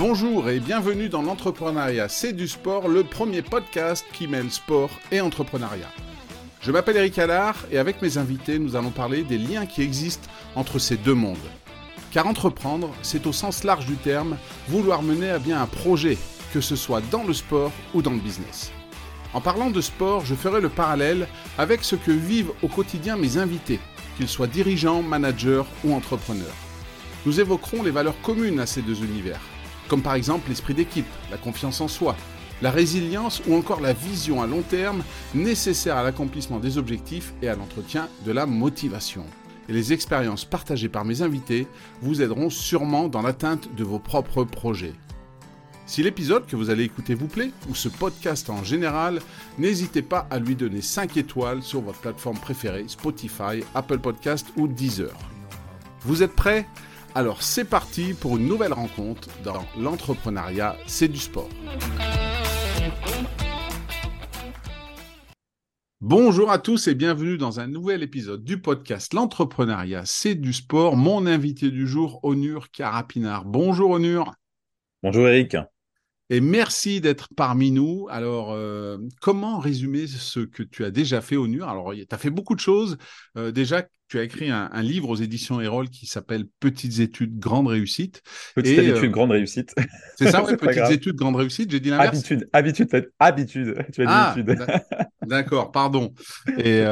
Bonjour et bienvenue dans l'entrepreneuriat C'est du sport, le premier podcast qui mêle sport et entrepreneuriat. Je m'appelle Eric Allard et avec mes invités, nous allons parler des liens qui existent entre ces deux mondes. Car entreprendre, c'est au sens large du terme vouloir mener à bien un projet, que ce soit dans le sport ou dans le business. En parlant de sport, je ferai le parallèle avec ce que vivent au quotidien mes invités, qu'ils soient dirigeants, managers ou entrepreneurs. Nous évoquerons les valeurs communes à ces deux univers, comme par exemple l'esprit d'équipe, la confiance en soi, la résilience ou encore la vision à long terme nécessaire à l'accomplissement des objectifs et à l'entretien de la motivation. Et les expériences partagées par mes invités vous aideront sûrement dans l'atteinte de vos propres projets. Si l'épisode que vous allez écouter vous plaît, ou ce podcast en général, n'hésitez pas à lui donner 5 étoiles sur votre plateforme préférée, Spotify, Apple Podcast ou Deezer. Vous êtes prêts? Alors c'est parti pour une nouvelle rencontre dans l'entrepreneuriat, c'est du sport. Bonjour à tous et bienvenue dans un nouvel épisode du podcast L'entrepreneuriat, c'est du sport. Mon invité du jour, Onur Carapinard. Bonjour Onur. Bonjour Eric et merci d'être parmi nous. Alors, euh, comment résumer ce que tu as déjà fait au NUR Alors, tu as fait beaucoup de choses. Euh, déjà, tu as écrit un, livre aux éditions Erol qui s'appelle Petites études, grande réussite. Petites études, euh, grande réussite. C'est ça, Petites études, grande réussite. J'ai dit l'inverse. Habitude, habitude, habitude. Tu as dit ah, D'accord, pardon. Et,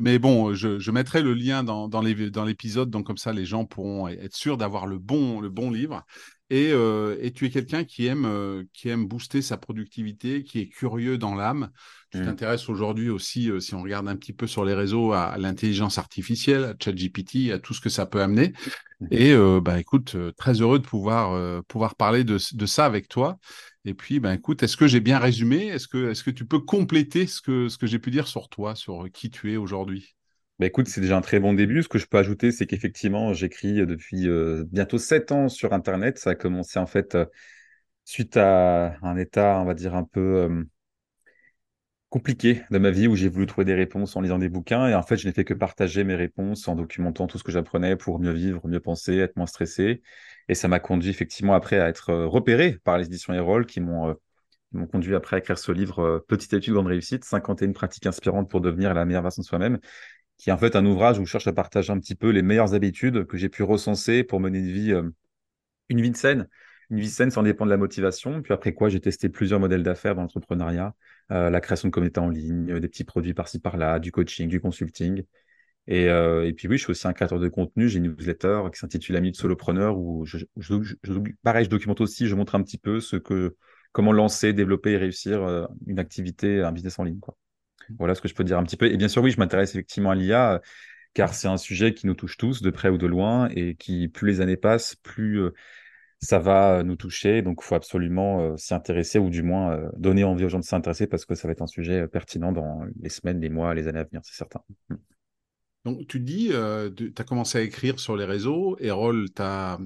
mais bon, je, mettrai le lien dans, dans l'épisode, donc comme ça, les gens pourront être sûrs d'avoir le bon, le bon livre. Euh, et, tu es quelqu'un qui aime, euh, qui aime booster sa productivité, qui est curieux dans l'âme. Tu mmh. t'intéresses aujourd'hui aussi, euh, si on regarde un petit peu sur les réseaux, à, l'intelligence artificielle, à ChatGPT, à tout ce que ça peut amener. Mmh. Et bah, écoute, très heureux de pouvoir, pouvoir parler de, de, ça avec toi. Et puis, ben, écoute, est-ce que j'ai bien résumé? Est-ce que, est que tu peux compléter ce que, ce que j'ai pu dire sur toi, sur qui tu es aujourd'hui? Bah, écoute, c'est déjà un très bon début. Ce que je peux ajouter, c'est qu'effectivement, j'écris depuis euh, bientôt sept ans sur Internet. Ça a commencé en fait euh, suite à un état, on va dire, un peu euh, compliqué de ma vie où j'ai voulu trouver des réponses en lisant des bouquins. Et en fait, je n'ai fait que partager mes réponses en documentant tout ce que j'apprenais pour mieux vivre, mieux penser, être moins stressé. Et ça m'a conduit effectivement après à être repéré par les éditions Erol qui m'ont m'ont conduit après à écrire ce livre Petite étude, grande réussite, 51 pratiques inspirantes pour devenir la meilleure version de soi-même, qui est en fait un ouvrage où je cherche à partager un petit peu les meilleures habitudes que j'ai pu recenser pour mener une vie, euh, une vie de scène. Une vie saine, sans dépend de la motivation. Puis après quoi, j'ai testé plusieurs modèles d'affaires dans l'entrepreneuriat, euh, la création de communautés en ligne, euh, des petits produits par-ci par-là, du coaching, du consulting. Et, et, puis oui, je suis aussi un créateur de contenu. J'ai une newsletter qui s'intitule Ami de solopreneur où je, pareil, je documente aussi, je montre un petit peu ce que, comment lancer, développer et réussir une activité, un business en ligne. Quoi. Voilà ce que je peux dire un petit peu. Et bien sûr, oui, je m'intéresse effectivement à l'IA, euh, car c'est un sujet qui nous touche tous, de près ou de loin, et qui, plus les années passent, plus euh, ça va nous toucher. Donc, il faut absolument euh, s'y intéresser, ou du moins donner envie aux gens de s'y intéresser, parce que ça va être un sujet pertinent dans les semaines, les mois, les années à venir, c'est certain. Mmh. Donc, tu dis, tu as commencé à écrire sur les réseaux, Erol t'a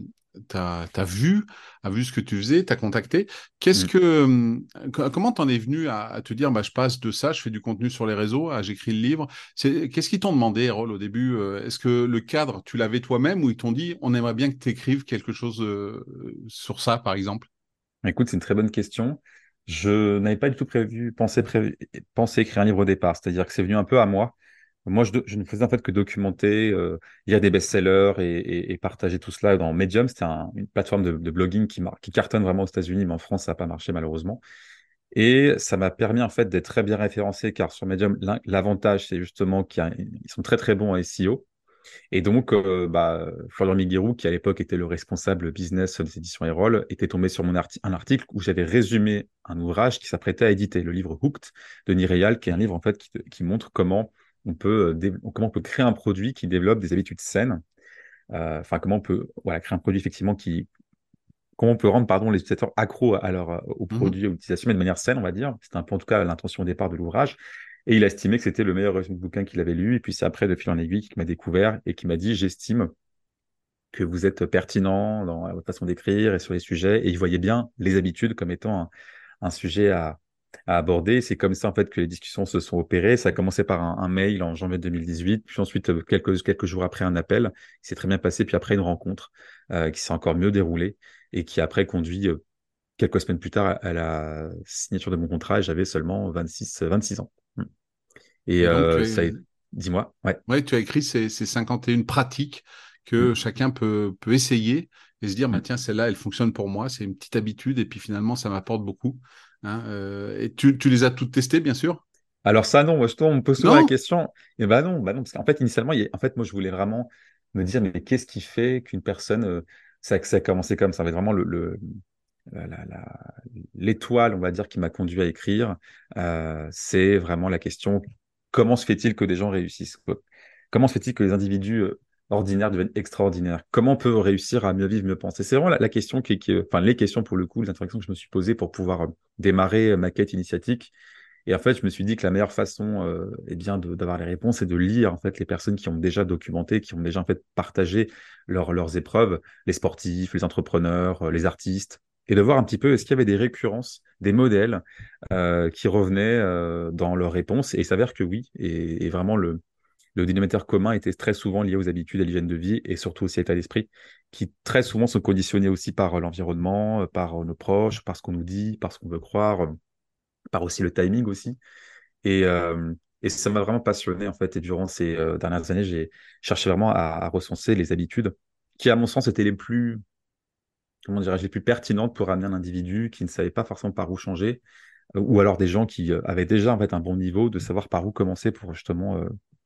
tu vu, a vu ce que tu faisais, t'as contacté. Qu'est-ce mmh. que, hum, comment t'en es venu à, te dire, bah, je passe de ça, je fais du contenu sur les réseaux, à j'écris le livre. Qu'est-ce qu'ils t'ont demandé, Erol, au début euh, Est-ce que le cadre, tu l'avais toi-même ou ils t'ont dit, on aimerait bien que tu écrives quelque chose euh, sur ça, par exemple? Écoute, c'est une très bonne question. Je n'avais pas du tout prévu, pensé, prévu, pensé écrire un livre au départ. C'est-à-dire que c'est venu un peu à moi. Moi, je, ne faisais en fait que documenter. Euh, des best-sellers et, partager tout cela dans Medium. C'était une plateforme de, blogging qui, cartonne vraiment aux États-Unis, mais en France, ça n'a pas marché malheureusement. Et ça m'a permis en fait d'être très bien référencé, car sur Medium, l'avantage, c'est justement qu'ils sont très très bons à SEO. Et donc, euh, bah, Miguirou, qui à l'époque était le responsable business des éditions Erol, était tombé sur mon un article où j'avais résumé un ouvrage qui s'apprêtait à éditer, le livre Hooked de Niréal, qui est un livre en fait qui montre comment on peut, euh, comment on peut créer un produit qui développe des habitudes saines. Euh, enfin, comment on peut voilà, créer un produit effectivement qui. Comment on peut rendre pardon, les utilisateurs accros à leur, euh, au mmh produit, à l'utilisation, mais de manière saine, on va dire. C'était un peu en tout cas l'intention au départ de l'ouvrage. Et il a estimé que c'était le meilleur bouquin qu'il avait lu. Et puis c'est après, de fil en aiguille, qu'il m'a découvert et qui m'a dit J'estime que vous êtes pertinent dans votre façon d'écrire et sur les sujets. Et il voyait bien les habitudes comme étant un sujet à, à aborder. C'est comme ça en fait que les discussions se sont opérées. Ça a commencé par un, mail en janvier 2018, puis ensuite euh, quelques quelques jours après un appel qui s'est très bien passé, puis après une rencontre euh, qui s'est encore mieux déroulée et qui après conduit euh, quelques semaines plus tard, à la signature de mon contrat, j'avais seulement 26, 26 ans. Hmm. Et, ça Dis-moi. Ouais. ouais. tu as écrit ces, ces 51 pratiques que hmm. chacun peut, peut essayer et se dire, bah, tiens, celle-là, elle fonctionne pour moi, c'est une petite habitude, et puis finalement, ça m'apporte beaucoup. Hein, et tu, tu, les as toutes testées, bien sûr? Alors ça, non, moi, je on me pose souvent la question. Et ben non, bah non, parce qu'en fait, initialement, en fait, moi, je voulais vraiment me dire, mais qu'est-ce qui fait qu'une personne, euh, ça, ça a commencé comme ça, va être vraiment le, l'étoile, on va dire, qui m'a conduit à écrire, euh, c'est vraiment la question comment se fait-il que des gens réussissent Comment se fait-il que les individus euh, ordinaires deviennent extraordinaires Comment on peut réussir à mieux vivre, mieux penser? C'est vraiment la, question qui, qui, enfin les questions pour le coup, les interactions que je me suis posées pour pouvoir démarrer ma quête initiatique. Et en fait, je me suis dit que la meilleure façon euh, eh bien d'avoir les réponses, c'est de lire en fait les personnes qui ont déjà documenté, qui ont déjà en fait partagé leurs épreuves, les sportifs, les entrepreneurs, euh, les artistes, et de voir un petit peu est-ce qu'il y avait des récurrences, des modèles euh, qui revenaient dans leurs réponses? Et il s'avère que oui, et, vraiment le, le dénominateur commun était très souvent lié aux habitudes, à l'hygiène de vie et surtout aussi à l'état d'esprit, qui très souvent sont conditionnés aussi par l'environnement, par nos proches, par ce qu'on nous dit, par ce qu'on veut croire par aussi le timing aussi. Et, euh, ça m'a vraiment passionné en fait. Et durant ces euh, dernières années, j'ai cherché vraiment à, recenser les habitudes qui, à mon sens, étaient les plus, comment dirais les plus pertinentes pour amener un individu qui ne savait pas forcément par où changer, euh, ou alors des gens qui avaient déjà en fait un bon niveau de savoir par où commencer pour justement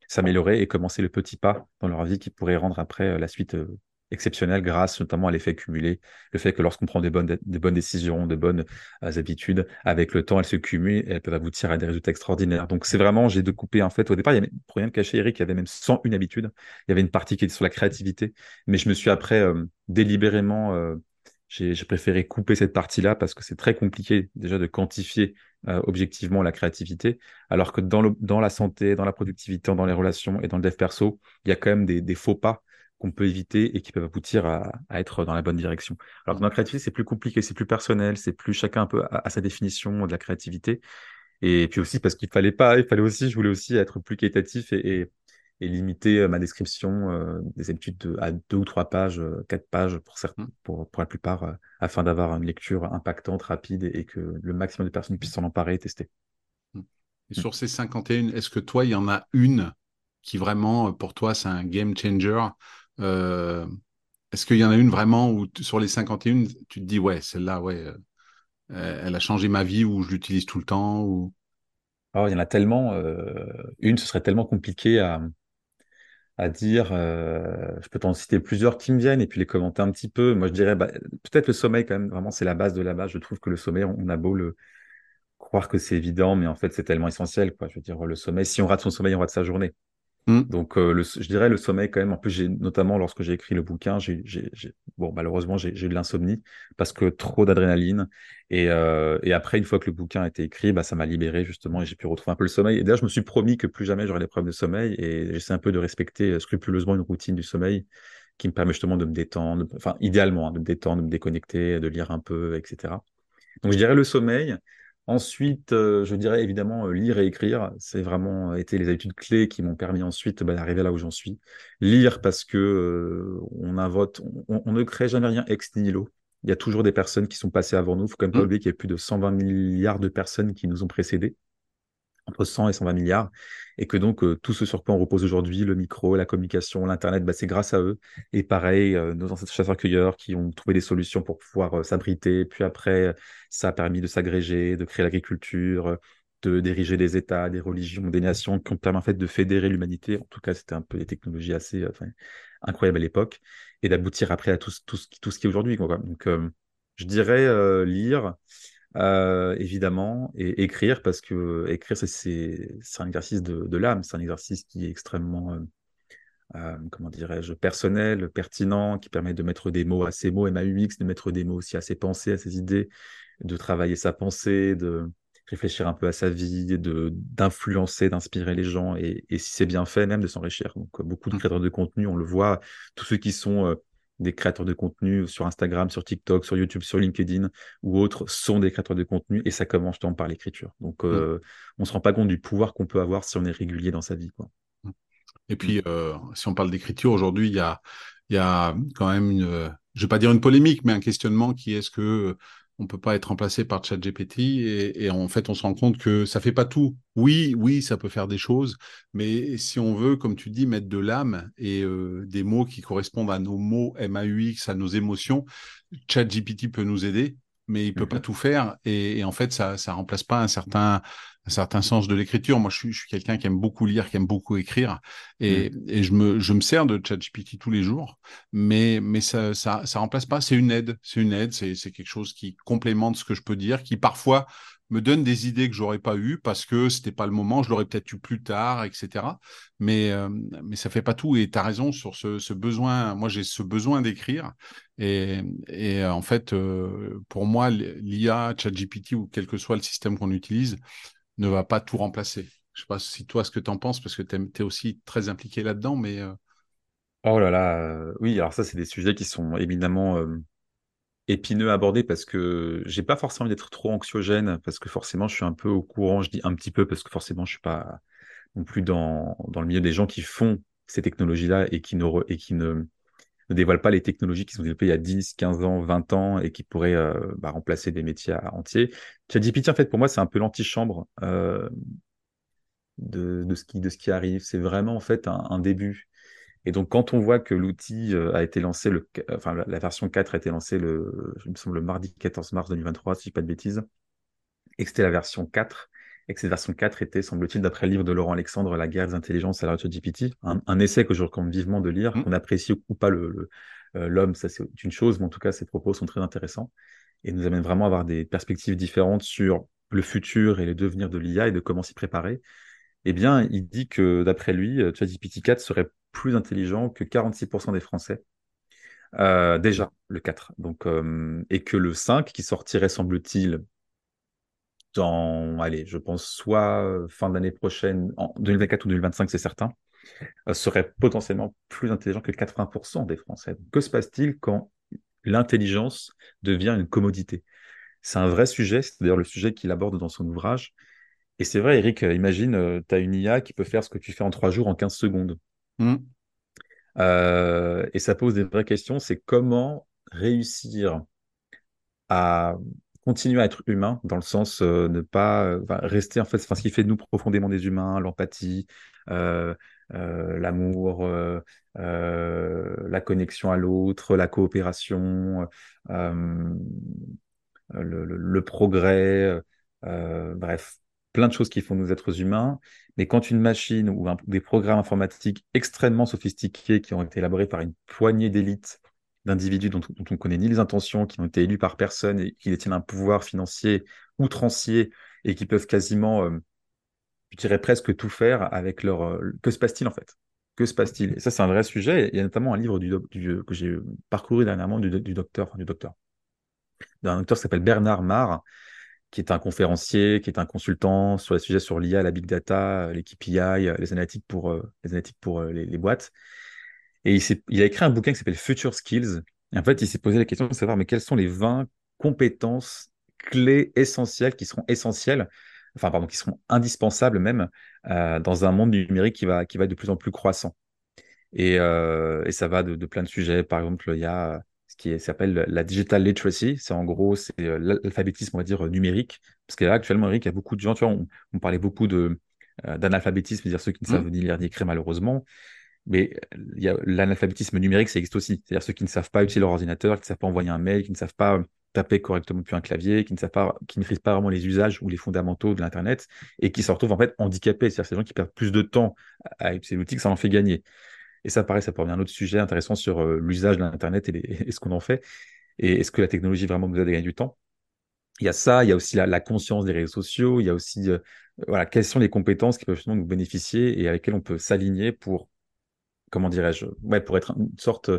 s'améliorer et commencer le petit pas dans leur vie qui pourrait rendre après la suite exceptionnel grâce notamment à l'effet cumulé, le fait que lorsqu'on prend des bonnes, décisions, de bonnes euh, habitudes, avec le temps, elles se cumulent et elles peuvent aboutir à des résultats extraordinaires. Donc c'est vraiment, j'ai découpé en fait, au départ, il y avait, rien de cacher, Eric, il y avait même 101 habitudes. Il y avait une partie qui était sur la créativité, mais je me suis après euh, délibérément, euh, j'ai préféré couper cette partie-là parce que c'est très compliqué déjà de quantifier objectivement la créativité, alors que dans, le, dans la santé, dans la productivité, dans les relations et dans le dev perso, il y a quand même des, des faux pas qu'on peut éviter et qui peuvent aboutir à, être dans la bonne direction. Alors que dans la créativité, c'est plus compliqué, c'est plus personnel, c'est plus chacun un peu à, sa définition de la créativité. Et puis aussi parce qu'il fallait pas, il fallait aussi, je voulais aussi être plus qualitatif et, limiter euh, ma description euh, des habitudes à deux ou trois pages, euh, quatre pages pour certains, mmh. pour, pour la plupart, afin d'avoir une lecture impactante, rapide et, que le maximum de personnes puissent s'en emparer et tester. Mmh. Et sur ces 51, est-ce que toi, il y en a une qui vraiment, pour toi, c'est un game changer euh, est-ce qu'il y en a une vraiment où sur les 51, tu te dis, ouais, celle-là, ouais, elle a changé ma vie ou je l'utilise tout le temps ou... Oh, il y en a tellement. Euh, une, ce serait tellement compliqué à, à dire. je peux t'en citer plusieurs qui me viennent et puis les commenter un petit peu. Moi, je dirais bah, peut-être le sommeil, quand même. Vraiment, c'est la base de la base. Je trouve que le sommeil, on a beau le croire que c'est évident, mais en fait, c'est tellement essentiel. Quoi. Je veux dire, le sommeil, si on rate son sommeil, on rate sa journée. Mmh. Donc, euh, je dirais le sommeil quand même. En plus, notamment lorsque j'ai écrit le bouquin, j'ai, bon, malheureusement, j'ai, eu de l'insomnie parce que trop d'adrénaline. Et, euh, et, après, une fois que le bouquin a été écrit, bah, ça m'a libéré justement et j'ai pu retrouver un peu le sommeil. Et d'ailleurs, je me suis promis que plus jamais j'aurais des problèmes de sommeil et j'essaie un peu de respecter euh, scrupuleusement une routine du sommeil qui me permet justement de me détendre, enfin, idéalement, hein, de me détendre, de me déconnecter, de lire un peu, etc. Donc, je dirais le sommeil. Ensuite, euh, je dirais évidemment euh, lire et écrire. C'est vraiment euh, été les habitudes clés qui m'ont permis ensuite bah, d'arriver là où j'en suis. Lire parce que on invote, on, ne crée jamais rien ex nihilo. Il y a toujours des personnes qui sont passées avant nous. Il faut quand même pas mmh. oublier qu'il y a plus de 120 milliards de personnes qui nous ont précédés entre 100 et 120 milliards, et que donc euh, tout ce sur quoi on repose aujourd'hui, le micro, la communication, l'Internet, bah, c'est grâce à eux. Et pareil, euh, nos ancêtres chasseurs-cueilleurs qui ont trouvé des solutions pour pouvoir euh, s'abriter, puis après, ça a permis de s'agréger, de créer l'agriculture, de diriger des États, des religions, des nations, qui ont permis en fait de fédérer l'humanité. En tout cas, c'était un peu des technologies assez incroyables à l'époque, et d'aboutir après à tout, tout, tout, ce qui est aujourd'hui. Donc, je dirais lire, euh, évidemment, et écrire, parce que écrire, c'est un exercice de, de l'âme, c'est un exercice qui est extrêmement, euh, euh, comment dirais-je, personnel, pertinent, qui permet de mettre des mots à ses mots, MAUX, de mettre des mots aussi à ses pensées, à ses idées, de travailler sa pensée, de réfléchir un peu à sa vie, de d'influencer, d'inspirer les gens, et, et si c'est bien fait, même de s'enrichir. Donc, beaucoup de mmh. créateurs de contenu, on le voit, tous ceux qui sont des créateurs de contenu sur Instagram, sur TikTok, sur YouTube, sur LinkedIn ou autres sont des créateurs de contenu et ça commence justement par l'écriture. Donc, mmh. euh, on ne se rend pas compte du pouvoir qu'on peut avoir si on est régulier dans sa vie. Quoi. Mmh. Et puis, euh, si on parle d'écriture, aujourd'hui, il y a, y a quand même une, je ne vais pas dire une polémique, mais un questionnement qui est ce que on peut pas être remplacé par ChatGPT et, et en fait on se rend compte que ça fait pas tout. Oui, oui, ça peut faire des choses, mais si on veut, comme tu dis, mettre de l'âme et euh, des mots qui correspondent à nos mots MAUX, à nos émotions, ChatGPT peut nous aider, mais il peut pas mhm. tout faire et, et, en fait ça ça remplace pas un certain un certain sens de l'écriture. Moi, je suis, je suis quelqu'un qui aime beaucoup lire, qui aime beaucoup écrire, et, mm. et je, me, je me sers de ChatGPT tous les jours, mais, mais ça, ça, ça remplace pas. C'est une aide, c'est une aide, c'est, c'est quelque chose qui complémente ce que je peux dire, qui parfois me donne des idées que j'aurais pas eues parce que c'était pas le moment, je l'aurais peut-être eu plus tard, etc. Mais euh, mais ça fait pas tout. Et tu as raison sur ce, besoin. Moi, j'ai ce besoin d'écrire. Et, et en fait, euh, pour moi, l'IA, ChatGPT ou quel que soit le système qu'on utilise, ne va pas tout remplacer. Je sais pas si toi, ce que tu en penses, parce que tu es, aussi très impliqué là-dedans, mais... Euh, oh là là, euh, oui, alors ça, c'est des sujets qui sont éminemment euh, épineux à aborder parce que j'ai pas forcément d'être trop anxiogène, parce que forcément, je suis un peu au courant, je dis un petit peu, parce que forcément, je suis pas non plus dans, dans le milieu des gens qui font ces technologies-là et qui ne, et qui ne ne dévoilent pas les technologies qui sont développées il y a 10, 15 ans, 20 ans et qui pourraient euh, bah, remplacer des métiers entiers. ChatGPT, en fait, pour moi, c'est un peu l'antichambre euh, de, de, ce qui, de ce qui arrive. C'est vraiment, en fait, un, début. Et donc, quand on voit que l'outil euh, a été lancé, le, enfin, la, version 4 a été lancée, le, je me semble, le mardi 14 mars 2023, si je dis pas de bêtises, et que c'était la version 4, et que cette version 4 était, semble-t-il, d'après le livre de Laurent Alexandre, La guerre des intelligences à la GPT, un, un essai que je recommande vivement de lire, mmh. qu'on apprécie ou pas euh, l'homme, le, ça c'est une chose, mais en tout cas, ses propos sont très intéressants et nous amènent vraiment à avoir des perspectives différentes sur le futur et les devenirs de l'IA et de comment s'y préparer. Eh bien, il dit que d'après lui, euh, ChatGPT 4 serait plus intelligent que 46% des Français. Euh, déjà, le 4. Donc, euh, et que le 5, qui sortirait, semble-t-il, dans, allez, je pense soit euh, fin d'année prochaine, en 2024 ou 2025, c'est certain, serait potentiellement plus intelligent que 80% des Français. Que se passe-t-il quand l'intelligence devient une commodité? C'est un vrai sujet, c'est d'ailleurs le sujet qu'il aborde dans son ouvrage. Et c'est vrai, Eric, imagine, tu as une IA qui peut faire ce que tu fais en trois jours en 15 secondes. Mmh. et ça pose des vraies questions, c'est comment réussir à continuer à être humain, dans le sens euh, ne pas euh, rester, en fait, ce qui fait de nous profondément des humains, l'empathie, euh, l'amour, la connexion à l'autre, la coopération, le, progrès, bref, plein de choses qui font nous êtres humains. Mais quand une machine ou des programmes informatiques extrêmement sophistiqués qui ont été élaborés par une poignée d'élites d'individus dont, on ne connaît ni les intentions, qui ont été élus par personne et qui détiennent un pouvoir financier outrancier et qui peuvent quasiment, euh, je dirais presque tout faire avec leur... Euh, que se passe-t-il en fait? Que se passe-t-il? Et ça, c'est un vrai sujet. Il y a notamment un livre que j'ai parcouru dernièrement du, docteur, enfin, du docteur, d'un docteur qui s'appelle Bernard Marr, qui est un conférencier, qui est un consultant sur les sujets sur l'IA, la big data, les KPI, les analytiques pour, euh, les, pour les boîtes. Et il, a écrit un bouquin qui s'appelle Future Skills. En fait, il s'est posé la question de savoir, mais quelles sont les 20 compétences clés essentielles qui seront essentielles, enfin, pardon, qui seront indispensables même euh, dans un monde numérique qui va, qui va de plus en plus croissant. Et, euh, et ça va de, de, plein de sujets. Par exemple, il y a ce qui s'appelle la digital literacy. C'est en gros, c'est euh, l'alphabétisme, on va dire, numérique. Parce que là, actuellement, Eric, il y a beaucoup de gens, tu vois, on, on parlait beaucoup de, euh, d'analphabétisme, c'est-à-dire ceux qui ne savent mmh. ni lire ni écrire malheureusement. Mais l'analphabétisme numérique, ça existe aussi. C'est-à-dire ceux qui ne savent pas utiliser leur ordinateur, qui ne savent pas envoyer un mail, qui ne savent pas taper correctement depuis un clavier, qui ne savent pas, qui maîtrisent pas vraiment les usages ou les fondamentaux de l'Internet et qui se retrouvent en fait handicapés. C'est-à-dire ces gens qui perdent plus de temps à utiliser l'outil que ça en fait gagner. Et ça, pareil, ça peut revenir un autre sujet intéressant sur euh, l'usage de l'Internet et, ce qu'on en fait. Et est-ce que la technologie vraiment nous aide à gagner du temps? Il y a ça, il y a aussi la, conscience des réseaux sociaux, il y a aussi, euh, voilà, quelles sont les compétences qui peuvent justement nous bénéficier et avec lesquelles on peut s'aligner pour comment dirais-je, ouais, pour être une sorte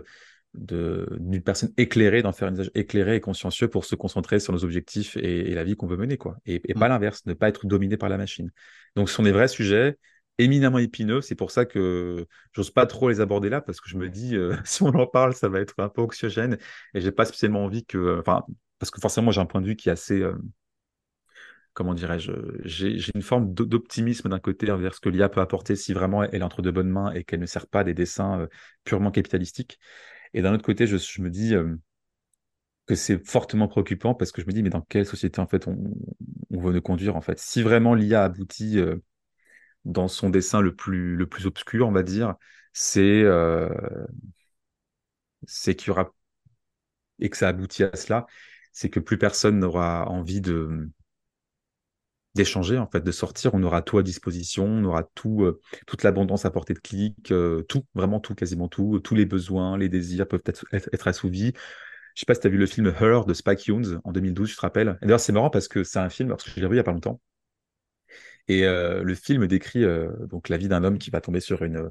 d'une personne éclairée, d'en faire un usage éclairé et consciencieux pour se concentrer sur nos objectifs et, la vie qu'on veut mener, quoi. Et, pas mmh. l'inverse, ne pas être dominé par la machine. Donc, ce sont des vrais sujets éminemment épineux. C'est pour ça que j'ose pas trop les aborder là parce que je me dis, euh, si on en parle, ça va être un peu oxygène et j'ai pas spécialement envie que, enfin, parce que forcément, j'ai un point de vue qui est assez, euh, comment dirais-je, j'ai une forme d'optimisme d'un côté envers ce que l'IA peut apporter si vraiment elle est entre de bonnes mains et qu'elle ne sert pas des dessins euh, purement capitalistiques. Et d'un autre côté, je, me dis, que c'est fortement préoccupant parce que je me dis, mais dans quelle société en fait on, veut nous conduire en fait? Si vraiment l'IA aboutit dans son dessin le plus, le plus obscur, on va dire, c'est euh, qu'il y aura et que ça aboutit à cela, c'est que plus personne n'aura envie de d'échanger en fait, de sortir. On aura tout à disposition, on aura tout, euh, toute l'abondance à portée de clic, tout, vraiment tout, quasiment tout, tous les besoins, les désirs peuvent être, assouvis. Je sais pas si tu as vu le film Her de Spike Jones en 2012, je te rappelle. D'ailleurs, c'est marrant parce que c'est un film, parce que je l'ai vu il y a pas longtemps. Et euh, le film décrit euh, donc la vie d'un homme qui va tomber sur une,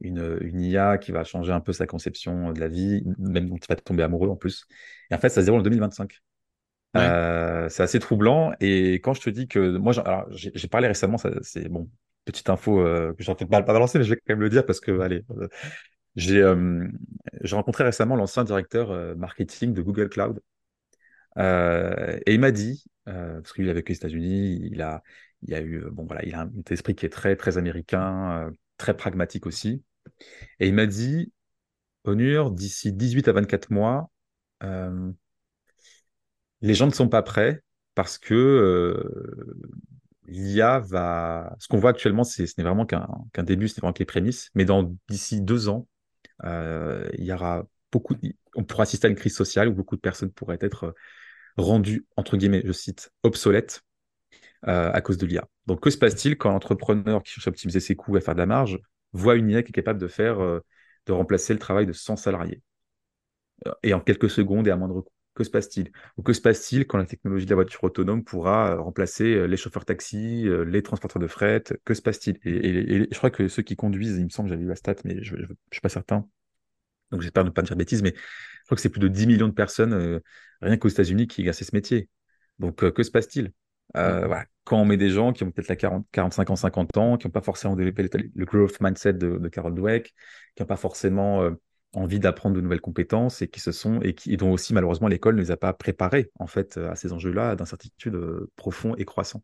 une, une, IA qui va changer un peu sa conception de la vie, même dont il va tomber amoureux en plus. Et en fait, ça se déroule en 2025. Euh, c'est assez troublant. Et quand je te dis que moi, j'ai parlé récemment, c'est bon, petite info que j'ai peut-être pas balancer, mais je vais quand même le dire parce que, allez, euh, j'ai rencontré récemment l'ancien directeur marketing de Google Cloud. Et il m'a dit, parce qu'il a vécu aux États-Unis, il a, il a eu, bon voilà, il a un esprit qui est très, très américain, très pragmatique aussi. Et il m'a dit, Onur, d'ici 18 à 24 mois, les gens ne sont pas prêts parce que l'IA va. Ce qu'on voit actuellement, ce n'est vraiment qu'un début, ce n'est vraiment que les prémices. Mais d'ici deux ans, euh, il y aura beaucoup, on pourra assister à une crise sociale où beaucoup de personnes pourraient être euh, rendues, entre guillemets, je cite, obsolètes euh, à cause de l'IA. Donc, que se passe-t-il quand l'entrepreneur qui cherche à optimiser ses coûts et à faire de la marge voit une IA qui est capable de faire, de remplacer le travail de 100 salariés? Et en quelques secondes et à moindre coût que se passe-t-il? Ou que se passe-t-il quand la technologie de la voiture autonome pourra remplacer les chauffeurs taxi, les transporteurs de fret? Que se passe-t-il? Et, je crois que ceux qui conduisent, il me semble, j'avais vu la stat, mais je ne suis pas certain. Donc j'espère ne pas me dire de bêtises, mais je crois que c'est plus de 10 millions de personnes, rien qu'aux États-Unis, qui exercent ce métier. Donc que se passe-t-il? Mmh. Quand on met des gens qui ont peut-être la 40, 45 ans, 50 ans, qui n'ont pas forcément développé le, growth mindset de, Carol Dweck, qui n'ont pas forcément envie d'apprendre de nouvelles compétences et qui se sont et qui dont aussi malheureusement l'école ne les a pas préparés en fait à ces enjeux-là d'incertitude euh, profond et croissant.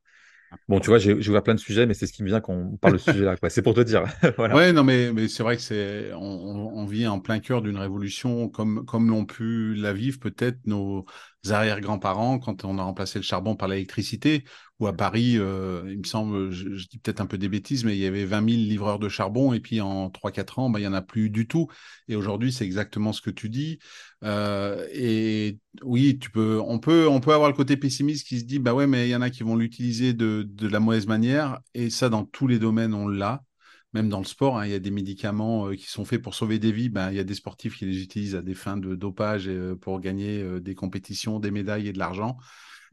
Bon, tu vois, j'ai ouvert plein de sujets, mais c'est ce qui me vient quand on parle de ce sujet-là. C'est pour te dire. voilà. Non, mais, mais c'est vrai que c'est on, on, vit en plein cœur d'une révolution comme comme l'ont pu la vivre peut-être nos arrière-grands-parents quand on a remplacé le charbon par l'électricité. Ou à Paris, euh, il me semble, je, dis peut-être un peu des bêtises, mais il y avait 20 000 livreurs de charbon et puis en 3-4 ans, bah, il n'y en a plus du tout. Et aujourd'hui, c'est exactement ce que tu dis. Euh, et oui, tu peux, on peut, on peut avoir le côté pessimiste qui se dit, bah ouais, mais il y en a qui vont l'utiliser de, de la mauvaise manière. Et ça, dans tous les domaines, on l'a même dans le sport, hein, il y a des médicaments euh, qui sont faits pour sauver des vies. Ben, il y a des sportifs qui les utilisent à des fins de dopage euh, pour gagner euh, des compétitions, des médailles et de l'argent.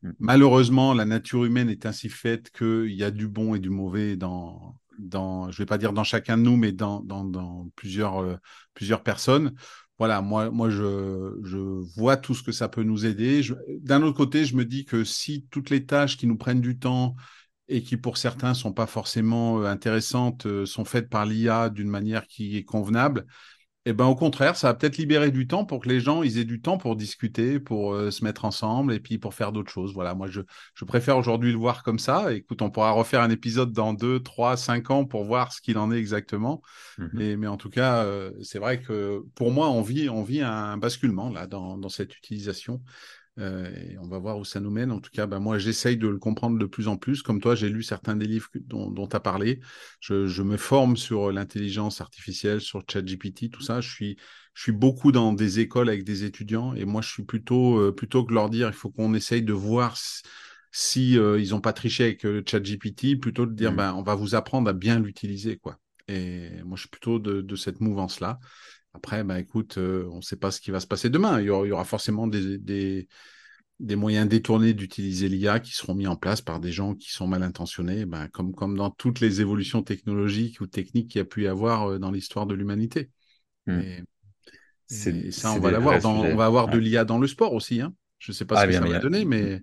Mm. Malheureusement, la nature humaine est ainsi faite qu'il y a du bon et du mauvais dans, dans je ne vais pas dire dans chacun de nous, mais dans, dans, dans plusieurs, plusieurs personnes. Voilà, moi, moi je, je, vois tout ce que ça peut nous aider. D'un autre côté, je me dis que si toutes les tâches qui nous prennent du temps, et qui pour certains sont pas forcément euh, intéressantes, euh, sont faites par l'IA d'une manière qui est convenable, eh ben au contraire, ça va peut-être libérer du temps pour que les gens ils aient du temps pour discuter, pour euh, se mettre ensemble et puis pour faire d'autres choses. Voilà, moi je, je préfère aujourd'hui le voir comme ça. Écoute, on pourra refaire un épisode dans deux, trois, cinq ans pour voir ce qu'il en est exactement. Mmh mais, mais, en tout cas, c'est vrai que pour moi, on vit, on vit un basculement là dans, dans cette utilisation. Euh, et on va voir où ça nous mène. En tout cas, bah, moi, j'essaye de le comprendre de plus en plus. Comme toi, j'ai lu certains des livres dont tu as parlé. Je, me forme sur l'intelligence artificielle, sur ChatGPT, tout ça. Je suis, je suis beaucoup dans des écoles avec des étudiants. Et moi, je suis plutôt, euh, plutôt que leur dire, il faut qu'on essaye de voir si, euh, ils n'ont pas triché avec ChatGPT, plutôt de dire, mmh. ben, on va vous apprendre à bien l'utiliser. quoi. Et moi, je suis plutôt de, cette mouvance-là. Après, bah, écoute, on ne sait pas ce qui va se passer demain. Il y aura, forcément des, des, moyens détournés d'utiliser l'IA qui seront mis en place par des gens qui sont mal intentionnés, bah, comme, comme dans toutes les évolutions technologiques ou techniques qu'il y a pu y avoir dans l'histoire de l'humanité. Mmh. Et, ça, on va l'avoir. On va avoir de l'IA dans le sport aussi. Hein. Je ne sais pas ce ah, que ça va donner, mais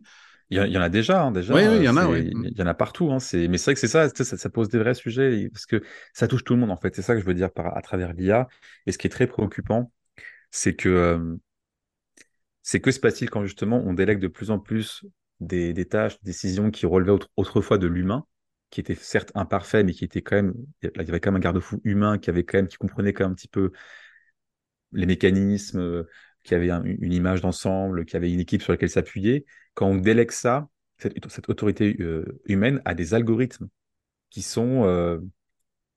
il y, en a déjà, hein, déjà. Oui, il y en a, oui. Il y en a partout. Hein, mais c'est vrai que c'est ça, ça, pose des vrais sujets parce que ça touche tout le monde, en fait. C'est ça que je veux dire par, à travers l'IA. Et ce qui est très préoccupant, c'est que euh, c'est que se passe-t-il quand justement on délègue de plus en plus des, des tâches, des décisions qui relevaient autrefois de l'humain, qui était certes imparfait, mais qui était quand même, il y avait quand même un garde-fou humain qui avait quand même, qui comprenait quand même un petit peu les mécanismes, qui avait une image d'ensemble, qui avait une équipe sur laquelle s'appuyer. Quand on délègue ça, cette, autorité euh, humaine a des algorithmes qui sont euh,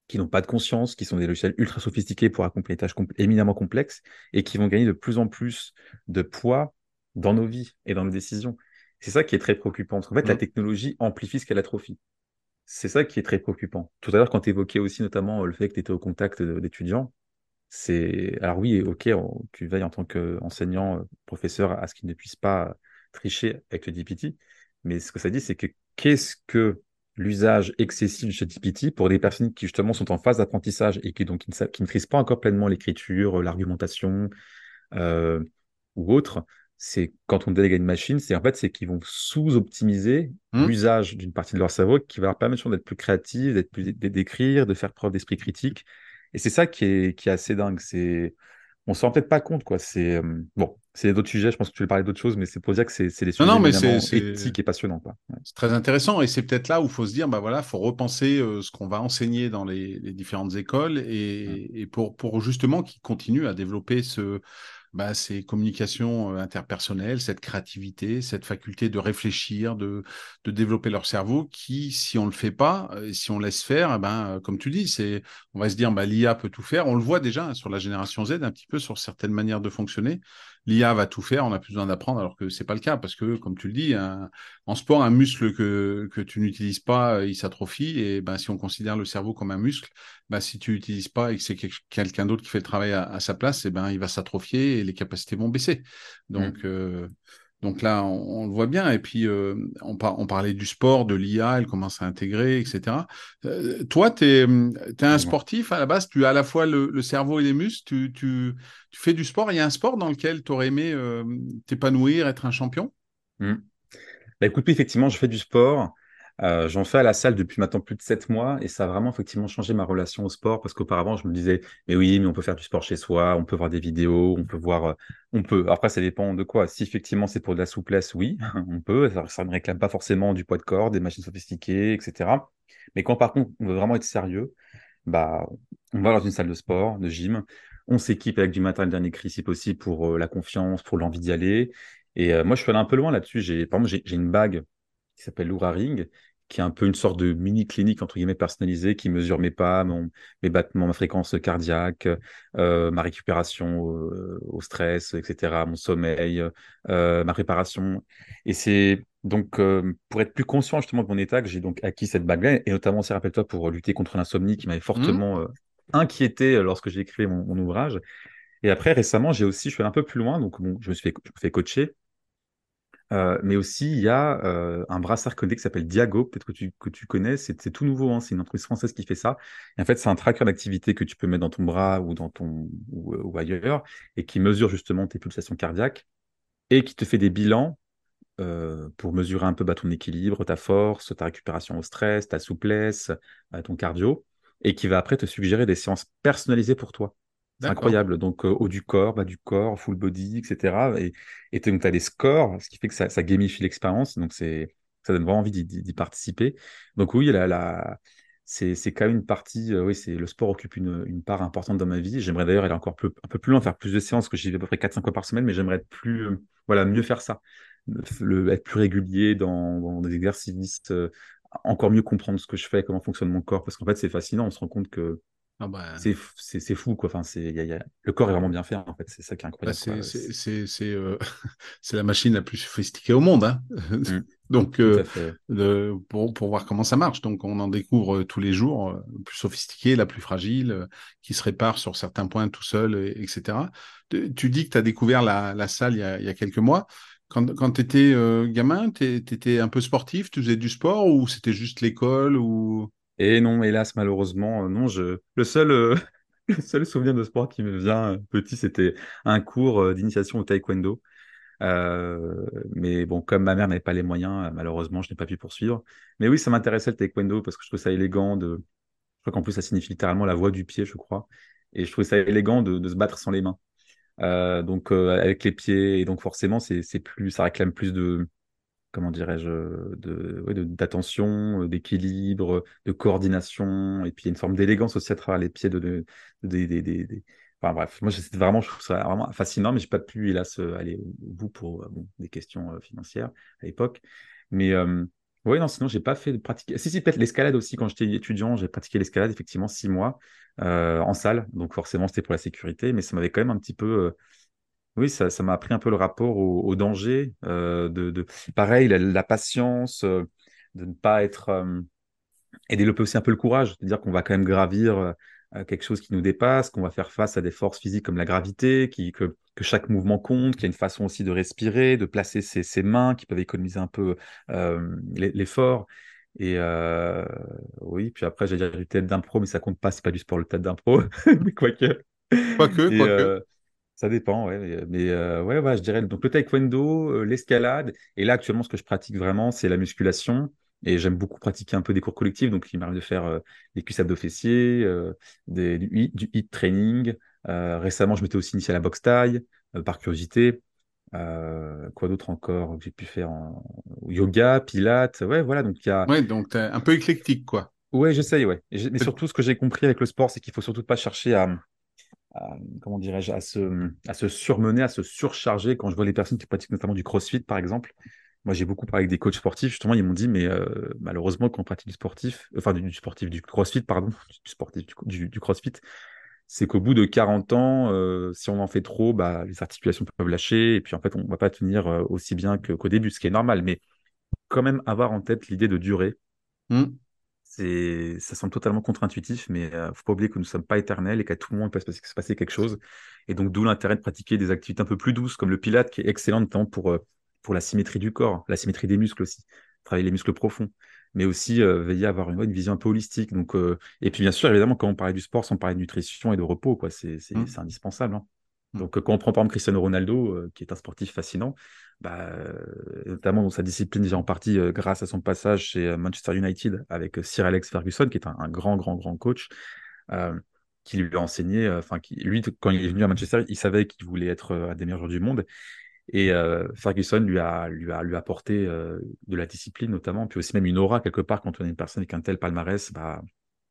qui n'ont pas de conscience, qui sont des logiciels ultra sophistiqués pour accomplir des tâches éminemment complexes et qui vont gagner de plus en plus de poids dans nos vies et dans nos décisions. C'est ça qui est très préoccupant. en fait, la mmh. technologie amplifie ce qu'elle atrophie. C'est ça qui est très préoccupant. Tout à l'heure, quand tu évoquais aussi notamment le fait que tu étais au contact d'étudiants, c'est. Alors oui, ok, tu veilles en tant qu'enseignant, euh, professeur, à ce qu'ils ne puissent pas tricher avec le DPT. Mais ce que ça dit, c'est que qu'est-ce que l'usage excessif de ChatGPT pour des personnes qui justement sont en phase d'apprentissage et qui donc qui ne, maîtrisent pas encore pleinement l'écriture, l'argumentation euh, ou autre, c'est quand on délègue à une machine, c'est en fait c'est qu'ils vont sous-optimiser mmh. l'usage d'une partie de leur cerveau qui va leur permettre d'être plus créatif, d'être plus d'écrire, de faire preuve d'esprit critique. Et c'est ça qui est, qui est assez dingue. C'est on se rend peut-être pas compte quoi. C'est euh, bon, c'est d'autres sujets. Je pense que tu veux parler d'autres choses, mais c'est pour dire que c'est des sujets non, mais éthiques et passionnants. C'est très intéressant et c'est peut-être là où il faut se dire, bah voilà, faut repenser euh, ce qu'on va enseigner dans les, les différentes écoles et, et, pour pour justement qu'ils continuent à développer ce bah, ces communications euh, interpersonnelles, cette créativité, cette faculté de réfléchir, de, de développer leur cerveau, qui, si on ne le fait pas, euh, si on laisse faire, eh ben, euh, comme tu dis, c'est, on va se dire, bah, l'IA peut tout faire. On le voit déjà hein, sur la génération Z, un petit peu sur certaines manières de fonctionner l'IA va tout faire, on n'a plus besoin d'apprendre, alors que c'est pas le cas, parce que, comme tu le dis, en sport, un muscle que, que tu n'utilises pas, il s'atrophie, et ben, si on considère le cerveau comme un muscle, ben, si tu l'utilises pas et que c'est quelqu'un d'autre qui fait le travail à, sa place, et ben, il va s'atrophier et les capacités vont baisser. Donc, mmh. euh, donc là, on, le voit bien. Et puis, euh, on, parlait du sport, de l'IA, elle commence à intégrer, etc. Euh, toi, tu es, un sportif à la base, tu as à la fois le, cerveau et les muscles, tu, fais du sport. Il y a un sport dans lequel tu aurais aimé euh, t'épanouir, être un champion? Mmh. bah, Écoute, effectivement, je fais du sport. Euh, j'en fais à la salle depuis maintenant plus de sept mois et ça a vraiment effectivement changé ma relation au sport parce qu'auparavant je me disais mais oui mais on peut faire du sport chez soi, on peut voir des vidéos, on peut voir, euh, on peut. Après ça dépend de quoi. Si effectivement c'est pour de la souplesse, oui, on peut. Ça, ne réclame pas forcément du poids de corps, des machines sophistiquées, etc. Mais quand par contre on veut vraiment être sérieux, bah on va dans une salle de sport, de gym, on s'équipe avec du matériel dernier cri si possible pour euh, la confiance, pour l'envie d'y aller. Et moi je suis allé un peu loin là-dessus. J'ai par exemple j'ai une bague qui s'appelle Loura Ring, qui est un peu une sorte de mini clinique entre guillemets personnalisée qui mesure mes pas, mon, mes battements, ma fréquence cardiaque, euh, ma récupération euh, au stress, etc., mon sommeil, euh, ma préparation. Et c'est donc pour être plus conscient justement de mon état que j'ai donc acquis cette bague-là, et notamment, si rappelle-toi, pour lutter contre l'insomnie qui m'avait fortement mmh. inquiété lorsque j'ai écrit mon, mon, ouvrage. Et après, récemment, j'ai aussi, je suis allé un peu plus loin, donc bon, je me suis fait, je me fais coacher mais aussi, il y a un brassard connecté qui s'appelle Diago, peut-être que tu, connais, c'est tout nouveau, hein, c'est une entreprise française qui fait ça. Et en fait, c'est un tracker d'activité que tu peux mettre dans ton bras ou, dans ton, ou, ailleurs, et qui mesure justement tes pulsations cardiaques, et qui te fait des bilans pour mesurer un peu bah, ton équilibre, ta force, ta récupération au stress, ta souplesse, ton cardio, et qui va après te suggérer des séances personnalisées pour toi. C'est incroyable. Donc, euh, haut du corps, bas du corps, full body, etc. Et tu as des scores, ce qui fait que ça, gamifie l'expérience. Donc, ça donne vraiment envie d'y participer. Donc, oui, la, c'est quand même une partie. Euh, oui, c'est le sport occupe une, part importante dans ma vie. J'aimerais d'ailleurs aller encore un peu plus loin, faire plus de séances, que j'y vais à peu près 4-5 fois par semaine, mais j'aimerais être plus, euh, voilà, mieux faire ça. Être plus régulier dans, des exercices, encore mieux comprendre ce que je fais, comment fonctionne mon corps. Parce qu'en fait, c'est fascinant. On se rend compte que ah bah... C'est fou, quoi. Enfin, c'est y a, Le corps est vraiment bien fait, en fait. C'est ça qui est bah, incroyable. Euh, c'est la machine la plus sophistiquée au monde. Hein mmh. Donc, euh, pour, pour, voir comment ça marche. Donc, on en découvre euh, tous les jours, la plus sophistiquée, la plus fragile, qui se répare sur certains points tout seul, etc. Tu dis que tu as découvert la, la salle il y, a, il y, a, quelques mois. Quand, quand tu étais gamin, tu étais un peu sportif, tu faisais du sport ou c'était juste l'école ou... Et non, hélas, malheureusement, euh, non. Je... Le seul, euh, le seul souvenir de sport qui me vient euh, petit, c'était un cours d'initiation au taekwondo. mais bon, comme ma mère n'avait pas les moyens, malheureusement, je n'ai pas pu poursuivre. Mais oui, ça m'intéressait le taekwondo parce que je trouve ça élégant de. Je crois qu'en plus, ça signifie littéralement la voix du pied, je crois. Et je trouvais ça élégant de, se battre sans les mains. donc avec les pieds, et donc forcément, c'est plus, ça réclame plus de, comment dirais-je, d'attention, de, d'équilibre, de coordination, et puis une forme d'élégance aussi à travers les pieds de, Enfin bref, moi c'est vraiment, je trouve ça vraiment fascinant, mais j'ai pas pu hélas aller au bout pour des questions financières à l'époque. Mais oui, non, sinon j'ai pas fait de pratique. Si, si, peut-être l'escalade aussi. Quand j'étais étudiant, j'ai pratiqué l'escalade effectivement six mois en salle, donc forcément c'était pour la sécurité, mais ça m'avait quand même un petit peu oui, ça, ça m'a appris un peu le rapport au, danger, euh, de, de, pareil, la, patience, euh, de ne pas être euh, et développer aussi un peu le courage, c'est-à-dire qu'on va quand même gravir quelque chose qui nous dépasse, qu'on va faire face à des forces physiques comme la gravité, qui, que, que chaque mouvement compte, qu'il y a une façon aussi de respirer, de placer ses, ses mains qui peuvent économiser un peu l'effort. Et oui, puis après, j'ai dire du théâtre d'impro, mais ça compte pas, c'est pas du sport le théâtre d'impro, mais quoique. Quoique, quoique. Ça dépend, ouais. Mais euh, ouais, ouais, je dirais donc le taekwondo, euh, l'escalade. Et là, actuellement, ce que je pratique vraiment, c'est la musculation. Et j'aime beaucoup pratiquer un peu des cours collectifs. Donc, il m'arrive de faire euh, des cuisses abdos fessiers, des, du, du hit training. récemment, je m'étais aussi initié à la boxe taille, par curiosité. quoi d'autre encore que j'ai pu faire en yoga, pilates. Ouais, voilà. Donc, il y a. Ouais, donc un peu éclectique, quoi. Ouais, j'essaye, ouais. mais surtout, ce que j'ai compris avec le sport, c'est qu'il faut surtout pas chercher à comment dirais-je, à se, à se surmener, à se surcharger. Quand je vois les personnes qui pratiquent notamment du crossfit, par exemple, moi j'ai beaucoup parlé avec des coachs sportifs, justement, ils m'ont dit, mais euh, malheureusement, quand on pratique du sportif, enfin du, sportif, du crossfit, pardon, du sportif, du, crossfit, c'est qu'au bout de 40 ans, euh, si on en fait trop, bah, les articulations peuvent lâcher, et puis en fait, on ne va pas tenir euh, aussi bien qu'au début, ce qui est normal, mais quand même avoir en tête l'idée de durer. Mmh c'est, ça semble totalement contre-intuitif, mais il euh, ne faut pas oublier que nous ne sommes pas éternels et qu'à tout moment, il peut se passer, quelque chose. Et donc, d'où l'intérêt de pratiquer des activités un peu plus douces, comme le pilate, qui est excellent notamment pour, euh, pour la symétrie du corps, la symétrie des muscles aussi, travailler les muscles profonds, mais aussi euh, veiller à avoir une, une, vision un peu holistique. Donc, et puis, bien sûr, évidemment, quand on parlait du sport, sans parler de nutrition et de repos, quoi, c'est, c'est, mmh. indispensable. Hein. Mmh. Donc, quand on prend par exemple Cristiano Ronaldo, qui est un sportif fascinant, bah, notamment dans sa discipline déjà en partie grâce à son passage chez Manchester United avec Sir Alex Ferguson, qui est un, grand, grand, grand coach, qui lui a enseigné, enfin, lui, quand il est venu à Manchester, il savait qu'il voulait être un des meilleurs joueurs du monde. Et Ferguson lui a, lui a, lui apporté de la discipline notamment, puis aussi même une aura quelque part quand on est une personne avec un tel palmarès, bah,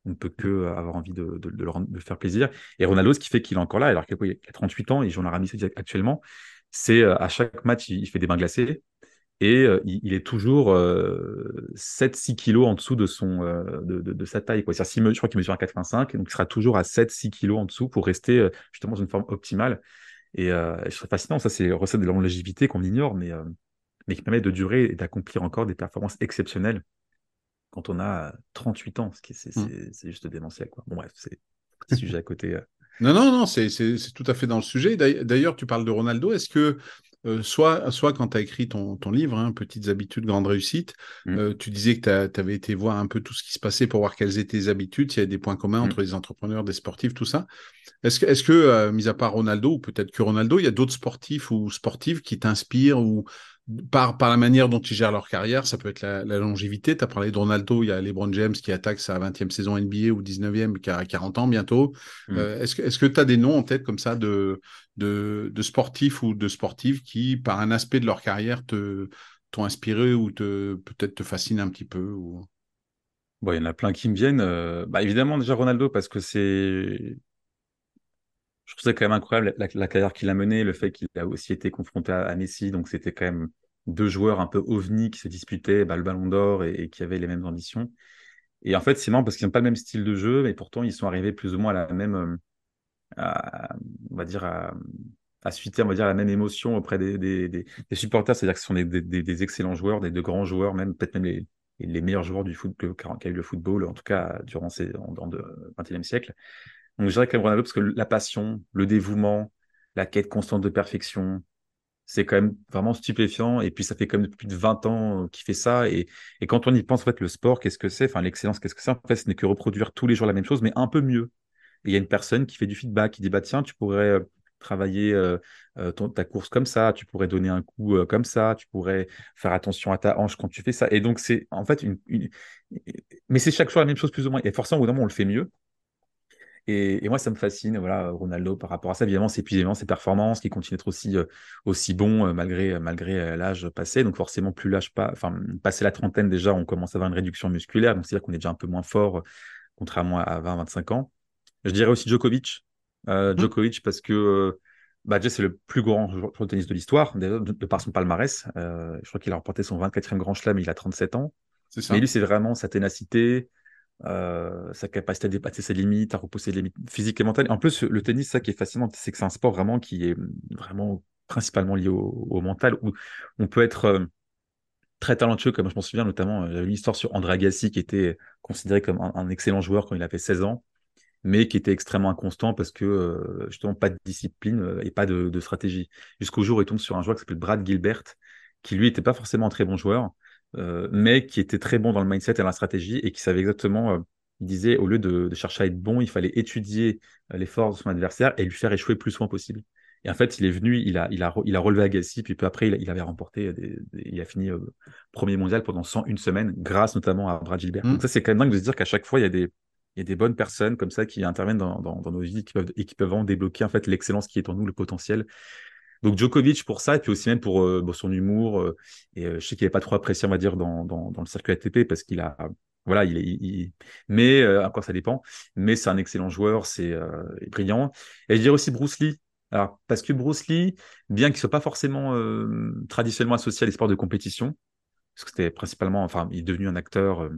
on ne peut que avoir envie de, de, de, faire plaisir. Et Ronaldo, ce qui fait qu'il est encore là, alors qu'il a 38 ans, il joue en Arabie Saoudite actuellement, c'est euh, à chaque match, il, fait des bains glacés et euh, il, est toujours 7-6 euh, kilos en dessous de, son, de, sa taille. Quoi. je crois qu'il mesure 1,85, donc il sera toujours à 7-6 kilos en dessous pour rester justement dans une forme optimale. Et je serais fascinant, ça c'est recette de la longévité qu'on ignore, mais, mais qui permet de durer et d'accomplir encore des performances exceptionnelles quand on a 38 ans, ce qui c'est mmh. juste démentiel. Quoi. Bon bref, c'est un sujet à côté. Non, non, non, c'est tout à fait dans le sujet. D'ailleurs, tu parles de Ronaldo. Est-ce que, euh, soit, soit quand tu as écrit ton, ton livre, hein, Petites habitudes, grandes réussites, mmh. euh, tu disais que tu avais été voir un peu tout ce qui se passait pour voir quelles étaient les habitudes, s'il y a des points communs mmh. entre les entrepreneurs, des sportifs, tout ça. Est-ce que, est -ce que euh, mis à part Ronaldo, ou peut-être que Ronaldo, il y a d'autres sportifs ou sportives qui t'inspirent ou par, par la manière dont ils gèrent leur carrière, ça peut être la, longévité. Tu as parlé de Ronaldo, il y a LeBron James qui attaque sa 20e saison NBA ou 19e, qui a 40 ans bientôt. Mm. Euh, est-ce que tu as des noms en tête comme ça de, de, de, sportifs ou de sportives qui, par un aspect de leur carrière, te t'ont inspiré ou te peut-être te fascinent un petit peu ou... Bon, il y en a plein qui me viennent. Euh, bah, évidemment, déjà Ronaldo, parce que c'est je trouve ça quand même incroyable la, carrière qu'il a menée, le fait qu'il a aussi été confronté à, Messi, donc c'était quand même deux joueurs un peu ovni qui se disputaient bah, le Ballon d'Or et, qui avaient les mêmes ambitions. Et en fait, c'est marrant parce qu'ils n'ont pas le même style de jeu, mais pourtant ils sont arrivés plus ou moins à la même, euh, on va dire à, à susciter, on va dire la même émotion auprès des, supporters, c'est-à-dire que ce sont des, excellents joueurs, des de grands joueurs, même peut-être même les, meilleurs joueurs du qu'a eu le football, en tout cas durant ces en, en, le XXe siècle. Donc, je dirais quand même Ronaldo parce que la passion, le dévouement, la quête constante de perfection, c'est quand même vraiment stupéfiant. Et puis, ça fait quand même plus de 20 ans qu'il fait ça. Et, et, quand on y pense, en fait, le sport, qu'est-ce que c'est? Enfin, l'excellence, qu'est-ce que c'est? En fait, ce n'est que reproduire tous les jours la même chose, mais un peu mieux. Et il y a une personne qui fait du feedback, qui dit, bah, tiens, tu pourrais euh, travailler euh, euh, ta course comme ça, tu pourrais donner un coup comme ça, tu pourrais faire attention à ta hanche quand tu fais ça. Et donc, c'est en fait une. Mais c'est chaque jour la même chose, plus ou moins. Et forcément, au bout d'un moment, on le fait mieux. Et, moi, ça me fascine, voilà, Ronaldo par rapport à ça. Évidemment, c'est évidemment ses performances qui continuent d'être aussi, euh, aussi bons euh, malgré, malgré euh, l'âge passé. Donc, forcément, plus l'âge pas, enfin, passé la trentaine déjà, on commence à avoir une réduction musculaire. Donc, c'est-à-dire qu'on est déjà un peu moins fort, contrairement à 20-25 ans. Je dirais aussi Djokovic, Euh, mmh. Djokovic, parce que bah, déjà, c'est le plus grand joueur de tennis de l'histoire, de, de, par son palmarès. je crois qu'il a remporté son 24e grand chelem, il a 37 ans. Ça. Mais lui, c'est vraiment sa ténacité, sa capacité à dépasser ses limites, à repousser les limites physiques et mentales. En plus, le tennis, ça qui est fascinant, c'est que c'est un sport vraiment qui est vraiment principalement lié au, mental, où on peut être très talentueux, comme je m'en souviens notamment, j'avais une histoire sur André Agassi qui était considéré comme un, excellent joueur quand il avait 16 ans, mais qui était extrêmement inconstant parce que justement pas de discipline et pas de, stratégie. Jusqu'au jour où il tombe sur un joueur qui s'appelle Brad Gilbert, qui lui n'était pas forcément un très bon joueur, mais qui était très bon dans le mindset et dans la stratégie et qui savait exactement il disait, au lieu de, chercher à être bon, il fallait étudier les forces de son adversaire et lui faire échouer le plus souvent possible. Et en fait, il est venu, il a, il a, il a relevé Agassi, puis peu après, il, avait remporté, il a fini euh, premier mondial pendant 101 semaines, grâce notamment à Brad Gilbert. Donc mmh. ça, c'est quand même dingue de se dire qu'à chaque fois, il y a des, il y a des bonnes personnes comme ça qui interviennent dans, dans, nos vies qui peuvent, et qui peuvent vraiment débloquer en fait l'excellence qui est en nous, le potentiel. Donc Djokovic pour ça, et puis aussi même pour, euh, son humour. Euh, et je sais qu'il n'est pas trop apprécié, on va dire, dans, dans, dans le circuit ATP parce qu'il a, voilà, il est, il, mais encore ça dépend. Mais c'est un excellent joueur, c'est brillant. Et je dirais aussi Bruce Lee, alors, parce que Bruce Lee, bien qu'il soit pas forcément euh, traditionnellement associé à les sports de compétition, parce que c'était principalement, enfin, il est devenu un acteur euh,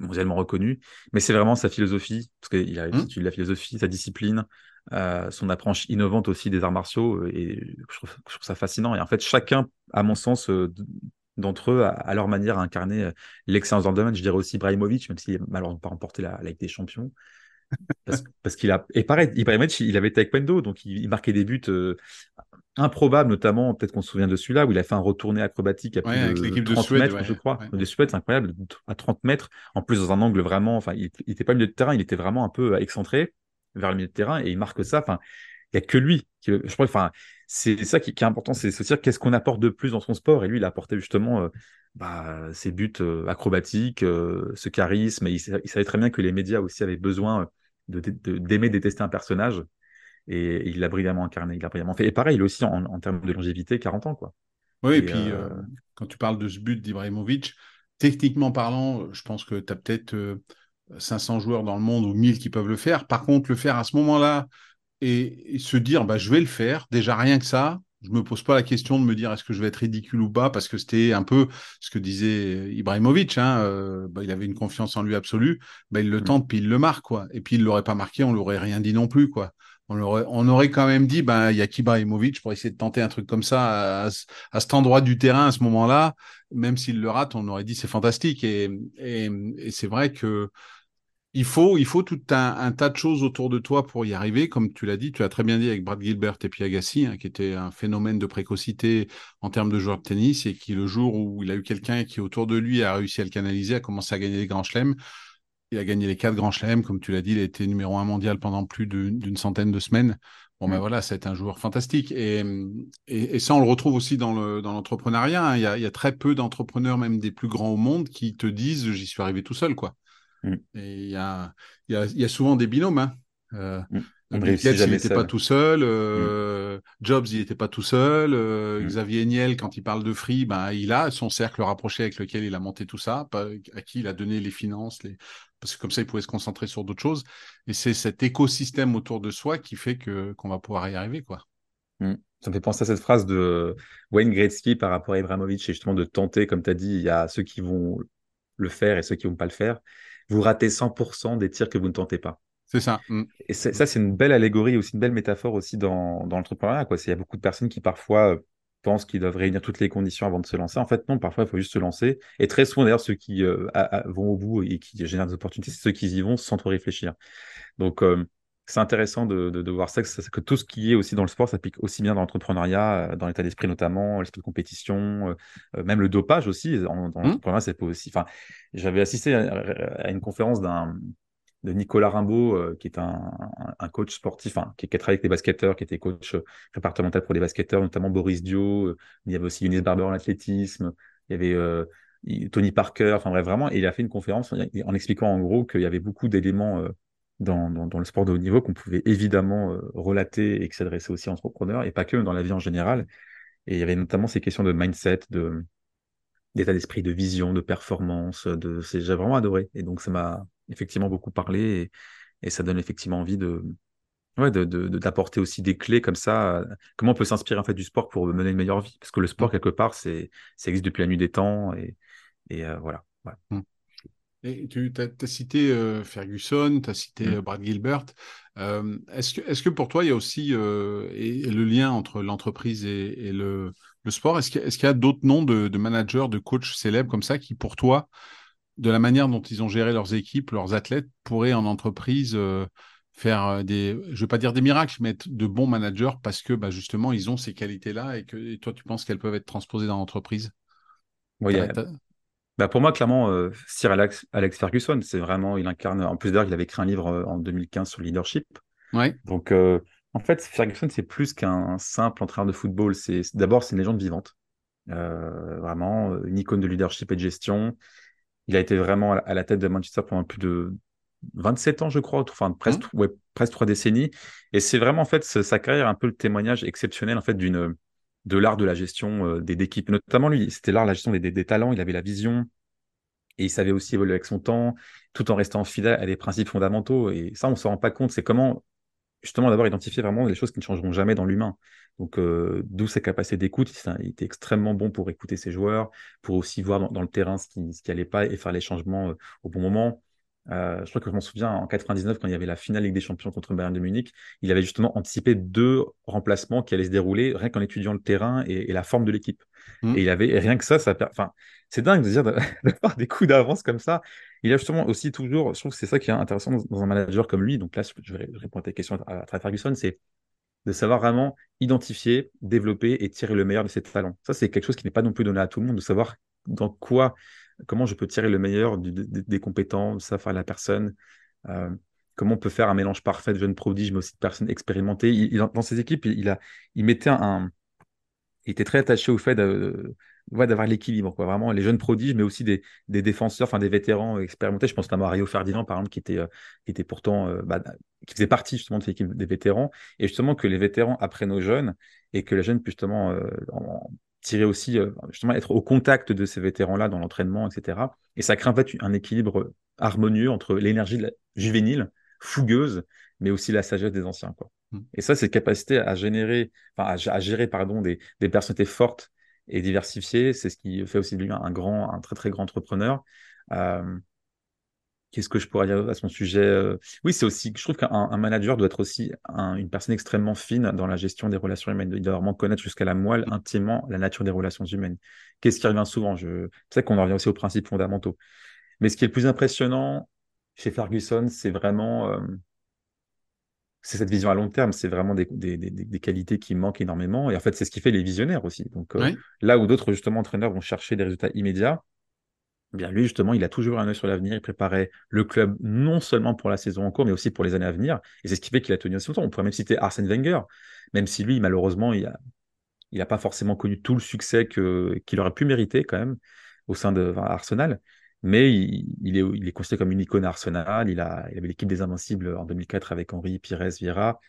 mondialement reconnu, mais c'est vraiment sa philosophie, parce qu'il a mmh. étudié la philosophie, sa discipline, euh, son approche innovante aussi des arts martiaux, et je trouve, ça fascinant. Et en fait, chacun, à mon sens, d'entre eux, à, leur manière, a incarné l'excellence dans le domaine. Je dirais aussi Ibrahimovic, même s'il n'a malheureusement pas remporté la, la Ligue des Champions. Parce, qu'il a. Et pareil, Ibrahimovic, il avait taekwondo, donc il, marquait des buts euh, improbables, notamment, peut-être qu'on se souvient de celui-là, où il a fait un retourné acrobatique à plus de 30 mètres, je crois. De Suède, c'est incroyable, à 30 mètres, en plus dans un angle vraiment. Enfin, il n'était pas milieu de terrain, il était vraiment un peu excentré vers le milieu de terrain, et il marque ça. Enfin, il n'y a que lui. Qui, je crois, enfin, c'est ça qui, est important, c'est se dire qu'est-ce qu'on apporte de plus dans son sport. Et lui, il a apporté justement. Euh, bah, ses buts euh, acrobatiques, ce charisme, et il, il, savait très bien que les médias aussi avaient besoin d'aimer de, détester un personnage. Et, il l'a brillamment incarné, il l'a brillamment fait. Et pareil, il aussi en, termes de longévité, 40 ans. Quoi. Oui, et, puis euh, euh, quand tu parles de ce but d'Ibrahimovic, techniquement parlant, je pense que tu as peut-être 500 euh, joueurs dans le monde ou 1000 qui peuvent le faire. Par contre, le faire à ce moment-là et, se dire, bah, je vais le faire, déjà rien que ça, je me pose pas la question de me dire est-ce que je vais être ridicule ou pas parce que c'était un peu ce que disait Ibrahimovic. Hein, euh, bah, il avait une confiance en lui absolue. Bah, il le mm. tente puis il le marque quoi. Et puis il l'aurait pas marqué, on l'aurait rien dit non plus quoi. On aurait, on aurait quand même dit ben il y a qu'Ibrahimovic pour essayer de tenter un truc comme ça à, cet endroit du terrain à ce moment-là. Même s'il le rate, on aurait dit c'est fantastique. Et, et, et c'est vrai que il faut, il faut tout un, tas de choses autour de toi pour y arriver. Comme tu l'as dit, tu as très bien dit avec Brad Gilbert et puis Agassi, hein, qui était un phénomène de précocité en termes de joueur de tennis et qui, le jour où il a eu quelqu'un qui, autour de lui, a réussi à le canaliser, a commencé à gagner les grands chelems. Il a gagné les quatre grands chelems, comme tu l'as dit, il a été numéro un mondial pendant plus d'une centaine de semaines. Bon, ben voilà, c'est un joueur fantastique. Et, et, ça, on le retrouve aussi dans l'entrepreneuriat. Hein. Il, il, y a très peu d'entrepreneurs, même des plus grands au monde, qui te disent j'y suis arrivé tout seul, quoi. Mm. Et il y a, y, a, y a, souvent des binômes. Hein. Euh, mm. il n'était pas tout seul. Euh, mm. Jobs, il n'était pas tout seul. Euh, Xavier Niel, quand il parle de Free, ben, il a son cercle rapproché avec lequel il a monté tout ça, à qui il a donné les finances, les... parce que comme ça, il pouvait se concentrer sur d'autres choses. Et c'est cet écosystème autour de soi qui fait que qu'on va pouvoir y arriver. quoi. Ça me fait penser à cette phrase de Wayne Gretzky par rapport à Ibrahimovic, et justement de tenter, comme tu as dit, il y a ceux qui vont le faire et ceux qui ne vont pas le faire vous ratez 100% des tirs que vous ne tentez pas. C'est ça. Mm. Et ça, c'est une belle allégorie, aussi une belle métaphore aussi dans, dans l'entrepreneuriat. Il y a beaucoup de personnes qui parfois euh, pensent qu'ils doivent réunir toutes les conditions avant de se lancer. En fait, non, parfois, il faut juste se lancer. Et très souvent, d'ailleurs, ceux qui euh, vont au bout et qui génèrent des opportunités, c'est ceux qui y vont sans trop réfléchir. Donc, euh, c'est intéressant de, de, voir ça que, que, tout ce qui est aussi dans le sport s'applique aussi bien dans l'entrepreneuriat, dans l'état d'esprit notamment, l'esprit de compétition, même le dopage aussi. Dans, dans mmh. l'entrepreneuriat, c'est pas aussi. Enfin, j'avais assisté à, une conférence d'un de Nicolas Rimbaud, qui est un, un, coach sportif, qui, a travaillé avec des basketteurs, qui était coach départemental pour les basketteurs, notamment Boris Dio. il y avait aussi Eunice Barber en athlétisme. Il y avait Tony Parker. Enfin bref, vraiment, et il a fait une conférence en expliquant en gros qu'il y avait beaucoup d'éléments dans, dans, le sport de haut niveau qu'on pouvait évidemment euh, relater et qui s'adressait aussi aux entrepreneurs et pas que dans la vie en général. Et il y avait notamment ces questions de mindset, de d'état d'esprit, de vision, de performance. De, j'ai vraiment adoré. Et donc ça m'a effectivement beaucoup parlé et, et, ça donne effectivement envie de, ouais, de, d'apporter aussi des clés comme ça. Comment on peut s'inspirer en fait du sport pour mener une meilleure vie Parce que le sport, mmh. quelque part, c'est, ça existe depuis la nuit des temps. Et, et voilà. Mmh. Et tu as, cité Ferguson, tu as cité mmh. Brad Gilbert. est-ce, que, est-ce que pour toi, il y a aussi et, le lien entre l'entreprise et, le, le, sport Est-ce qu'il, y a, y d'autres noms de, de, managers, de coachs célèbres comme ça qui, pour toi, de la manière dont ils ont géré leurs équipes, leurs athlètes, pourraient en entreprise faire des, je ne vais pas dire des miracles, mais être de bons managers parce que bah, justement, ils ont ces qualités-là et que toi, tu penses qu'elles peuvent être transposées dans l'entreprise? Oui, bah pour moi, clairement, euh, Sir Alex, Alex Ferguson, c'est vraiment, il incarne. En plus d'ailleurs, il avait écrit un livre euh, en 2015 sur le leadership. Ouais. Donc, euh, en fait, Ferguson, c'est plus qu'un simple entraîneur de football. C'est d'abord, c'est une légende vivante. vraiment, une icône de leadership et de gestion. Il a été vraiment à la tête de Manchester pendant plus de 27 ans, je crois, enfin presque, mmh. ouais, presque trois décennies. Et c'est vraiment en fait sa carrière un peu le témoignage exceptionnel en fait d'une de l'art de la gestion euh, des équipes, notamment lui. C'était l'art de la gestion des, talents, il avait la vision et il savait aussi évoluer avec son temps, tout en restant fidèle à des principes fondamentaux. Et ça, on ne se rend pas compte. C'est comment, justement, d'abord identifier vraiment les choses qui ne changeront jamais dans l'humain. Donc, euh, d'où sa capacité d'écoute. Il, était extrêmement bon pour écouter ses joueurs, pour aussi voir dans, le terrain ce qui n'allait pas et faire les changements euh, au bon moment. Euh, je crois que je m'en souviens en 99 quand il y avait la finale Ligue des Champions contre Bayern de Munich, il avait justement anticipé deux remplacements qui allaient se dérouler rien qu'en étudiant le terrain et, la forme de l'équipe. Mmh. Et il avait rien que ça, ça, enfin, c'est dingue de dire d'avoir des coups d'avance comme ça. Il a justement aussi toujours, je trouve que c'est ça qui est intéressant dans, un manager comme lui. Donc là, je vais répondre à ta question à, travers Ferguson, c'est de savoir vraiment identifier, développer et tirer le meilleur de ses talents. Ça, c'est quelque chose qui n'est pas non plus donné à tout le monde, de savoir dans quoi comment je peux tirer le meilleur des compétences, la personne, euh, comment on peut faire un mélange parfait de jeunes prodiges, mais aussi de personnes expérimentées. Il, dans ses équipes, il, mettait il était très attaché au fait d'avoir l'équilibre, quoi. Vraiment, les jeunes prodiges, mais aussi des, défenseurs, des vétérans expérimentés. Je pense à Mario Ferdinand, par exemple, qui était, euh, pourtant, euh, bah, qui faisait partie justement de cette équipe des vétérans, et justement que les vétérans apprennent aux jeunes et que les jeunes justement tirer aussi, euh, justement, être au contact de ces vétérans-là dans l'entraînement, etc. Et ça crée en fait un équilibre harmonieux entre l'énergie juvénile, fougueuse, mais aussi la sagesse des anciens. Quoi. Mmh. Et ça, c'est capacité à générer, enfin, à, gérer pardon, des, des, personnalités fortes et diversifiées, c'est ce qui fait aussi de lui un grand, un très très grand entrepreneur. Euh, Qu'est-ce que je pourrais dire à son sujet euh? Oui, c'est aussi, je trouve qu'un manager doit être aussi une personne extrêmement fine dans la gestion des relations humaines. Il doit vraiment connaître jusqu'à la moelle intimement la nature des relations humaines. Qu'est-ce qui revient souvent Je sais qu'on en revient aussi aux principes fondamentaux. Mais ce qui est le plus impressionnant chez Ferguson, c'est vraiment euh, c'est cette vision à long terme. C'est vraiment des, qualités qui manquent énormément. Et en fait, c'est ce qui fait les visionnaires aussi. Donc euh, là où d'autres justement entraîneurs vont chercher des résultats immédiats, Bien, lui, justement, il a toujours un œil sur l'avenir. Il préparait le club non seulement pour la saison en cours, mais aussi pour les années à venir. Et c'est ce qui fait qu'il a tenu aussi longtemps. On pourrait même citer Arsène Wenger, même si lui, malheureusement, il n'a pas forcément connu tout le succès qu'il aurait pu mériter quand même au sein de Arsenal. Mais il, est, il est considéré comme une icône à Arsenal. Il, a, il avait l'équipe des Invincibles en 2004 avec Henri, Pires, Vieira.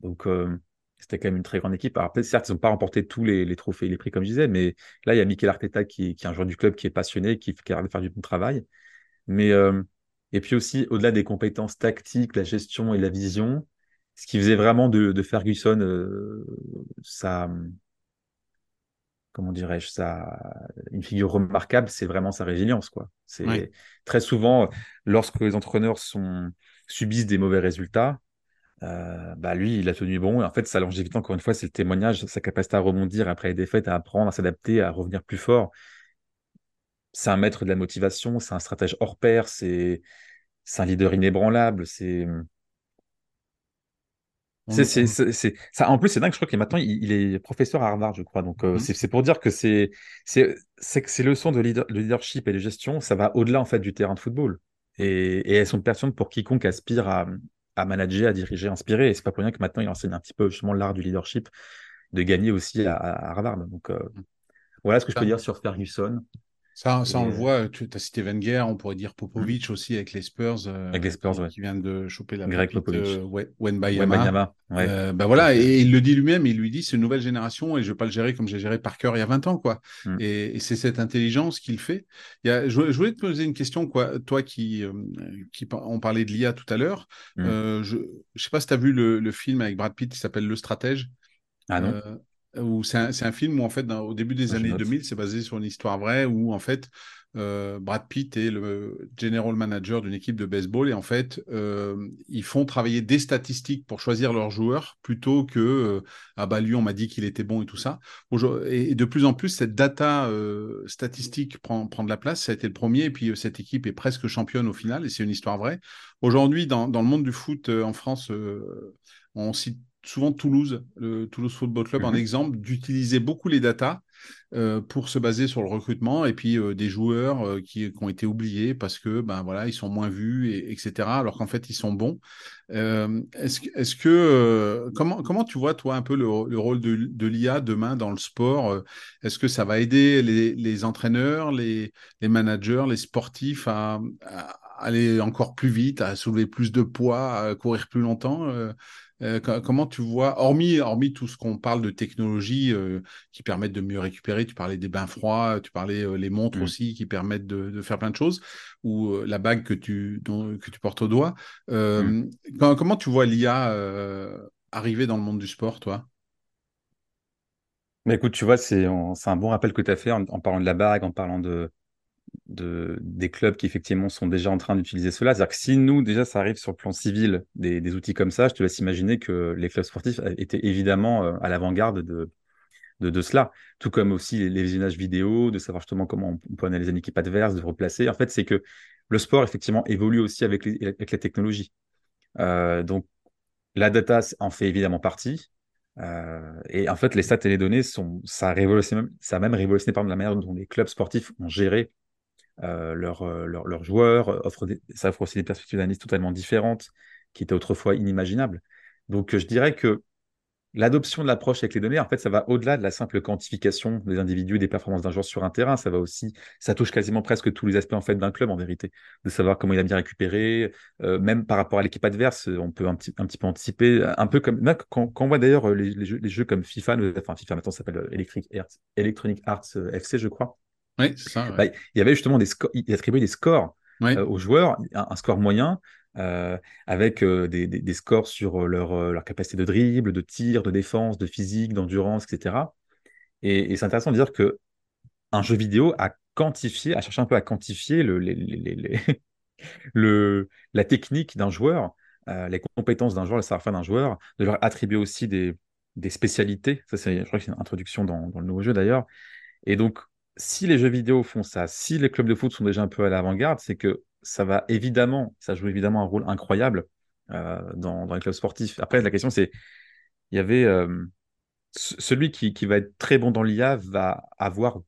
Donc, euh, c'était quand même une très grande équipe. Alors, certes, ils n'ont pas remporté tous les, trophées et les prix, comme je disais, mais là, il y a Mikel Arteta qui, qui est un joueur du club qui est passionné, qui, qui a l'air de faire du bon travail. Mais, euh, et puis aussi, au-delà des compétences tactiques, la gestion et la vision, ce qui faisait vraiment de, Ferguson euh, sa, comment dirais-je, ça, une figure remarquable, c'est vraiment sa résilience, quoi. C'est très souvent, lorsque les entraîneurs sont, subissent des mauvais résultats, euh, bah lui, il a tenu bon. Et en fait, sa longévité, encore une fois, c'est le témoignage, sa capacité à rebondir après les défaites, à apprendre, à s'adapter, à revenir plus fort. C'est un maître de la motivation, c'est un stratège hors pair, c'est un leader inébranlable. C'est c'est, ça. En plus, c'est dingue. Je crois que maintenant, il, est professeur à Harvard, je crois. Donc, euh, mmh. c'est pour dire que c'est c'est ces leçons de, de, leadership et de gestion, ça va au-delà en fait du terrain de football. Et, et elles sont pertinentes pour quiconque aspire à, à manager, à diriger, à inspirer. Et c'est pas pour rien que maintenant il enseigne un petit peu justement l'art du leadership, de gagner aussi à, Harvard. Donc euh, voilà ce que je peux dire sur Ferguson. Ça, ça on le voit, tu as cité Wenger, on pourrait dire Popovic mmh. aussi avec les Spurs, avec les Spurs qui, vient de choper la Greg Popovic. Wenbayama. Ouais. bah voilà, et, il le dit lui-même, il lui dit c'est une nouvelle génération et je vais pas le gérer comme j'ai géré Parker il y a 20 ans, quoi. Mmh. Et, c'est cette intelligence qu'il fait. Il y a, je, voulais te poser une question, quoi. Toi qui, qui on parlait de l'IA tout à l'heure, mmh. je, je sais pas si tu as vu le, le, film avec Brad Pitt qui s'appelle Le Stratège. Ah non c'est un, un, film où en fait au début des années 2000 c'est basé sur une histoire vraie où en fait euh, Brad Pitt est le general manager d'une équipe de baseball et en fait euh, ils font travailler des statistiques pour choisir leurs joueurs plutôt que euh, ah bah lui on m'a dit qu'il était bon et tout ça. Et, de plus en plus cette data euh, statistique prend, prend de la place. Ça a été le premier et puis cette équipe est presque championne au final et c'est une histoire vraie. Aujourd'hui dans, dans, le monde du foot en France on cite souvent Toulouse, le Toulouse Football Club, en mhm. exemple, d'utiliser beaucoup les datas euh, pour se baser sur le recrutement et puis euh, des joueurs euh, qui, ont été oubliés parce que ben voilà ils sont moins vus et, etc. Alors qu'en fait ils sont bons. est-ce, est-ce que comment comment tu vois toi un peu le, rôle de, de, l'IA demain dans le sport Est-ce que ça va aider les, les entraîneurs, les, les, managers, les sportifs à, à, aller encore plus vite, à soulever plus de poids, à courir plus longtemps euh, comment tu vois, hormis, hormis tout ce qu'on parle de technologies euh, qui permettent de mieux récupérer, tu parlais des bains froids, tu parlais euh, les montres mmh. aussi qui permettent de, faire plein de choses, ou la bague que tu, que tu portes au doigt. Mmh. comment tu vois l'IA arriver dans le monde du sport, toi? Mais écoute, tu vois, c'est un bon rappel que tu as fait en, parlant de la bague, en parlant de, de, des clubs qui effectivement sont déjà en train d'utiliser cela. C'est-à-dire que si nous, déjà, ça arrive sur le plan civil, des, outils comme ça, je te laisse imaginer que les clubs sportifs étaient évidemment euh, à l'avant-garde de, de, cela. Tout comme aussi les, visionnages vidéo, de savoir justement comment on peut analyser une équipe adverse, de replacer. En fait, c'est que le sport, effectivement, évolue aussi avec, les, avec la technologie. Euh, donc, la data en fait évidemment partie. Euh, et en fait, les stats et les données, sont, ça, a révolutionné, ça a même révolutionné par la manière dont les clubs sportifs ont géré euh, euh, leurs joueurs, euh, offre ça offre aussi des perspectives d'analyse totalement différentes qui étaient autrefois inimaginables. Donc je dirais que l'adoption de l'approche avec les données, en fait, ça va au-delà de la simple quantification des individus, des performances d'un joueur sur un terrain. Ça va aussi, ça touche quasiment presque tous les aspects en fait d'un club en vérité, de savoir comment il a bien récupéré, même par rapport à l'équipe adverse, on peut un petit, un petit peu anticiper, un peu comme quand, on voit d'ailleurs les, jeux, comme FIFA, enfin FIFA maintenant s'appelle Electronic Arts FC, je crois. Oui, c'est ça. Bah, il y avait justement des scores, il attribuait des scores euh, aux joueurs, un, score moyen, euh, avec euh, des, scores sur leur, leur, capacité de dribble, de tir, de défense, de physique, d'endurance, etc. Et, c'est intéressant de dire que un jeu vidéo a quantifié, a cherché un peu à quantifier le, le, la technique d'un joueur, les compétences d'un joueur, le savoir-faire d'un joueur, de leur attribuer aussi des, des spécialités. Ça, c'est, je crois que c'est une introduction dans, dans le nouveau jeu d'ailleurs. Et donc, si les jeux vidéo font ça, si les clubs de foot sont déjà un peu à l'avant-garde, c'est que ça va évidemment, ça joue évidemment un rôle incroyable euh, dans, les clubs sportifs. Après, la question, c'est, il y avait euh, celui qui, va être très bon dans l'IA va avoir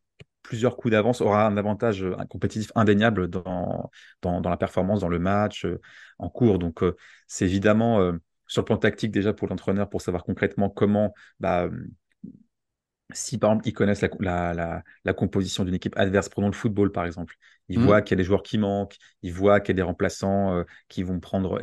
plusieurs coups d'avance, aura un avantage compétitif indéniable dans, dans, la performance, dans le match, euh, en cours. Donc, c'est évidemment sur le plan tactique déjà pour l'entraîneur, pour savoir concrètement comment bah, si par exemple ils connaissent la, composition d'une équipe adverse, prenons le football par exemple, ils mmh. voient qu'il y a des joueurs qui manquent, ils voient qu'il y a des remplaçants euh, qui, vont prendre,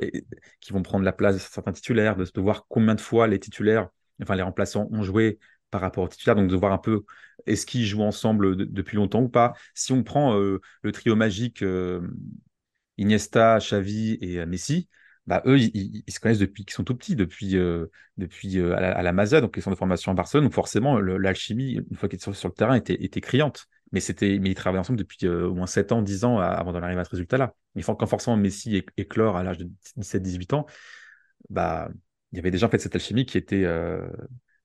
qui vont prendre la place de certains titulaires, de, voir combien de fois les titulaires, enfin les remplaçants ont joué par rapport aux titulaires, donc de voir un peu est-ce qu'ils jouent ensemble depuis longtemps ou pas. Si on prend euh, le trio magique euh, Iniesta, Xavi et Messi, bah, eux, ils, se connaissent depuis qu'ils sont tout petits, depuis, euh, depuis euh, à, la, Maza, donc ils sont de formation à Barcelone. Donc forcément, l'alchimie, une fois qu'ils étaient sur, le terrain, était, criante. Mais, mais ils travaillaient ensemble depuis euh, au moins 7 ans, 10 ans avant d'en arriver à ce résultat-là. Mais quand forcément Messi éclore à l'âge de 17-18 ans, bah, il y avait déjà en fait cette alchimie qui était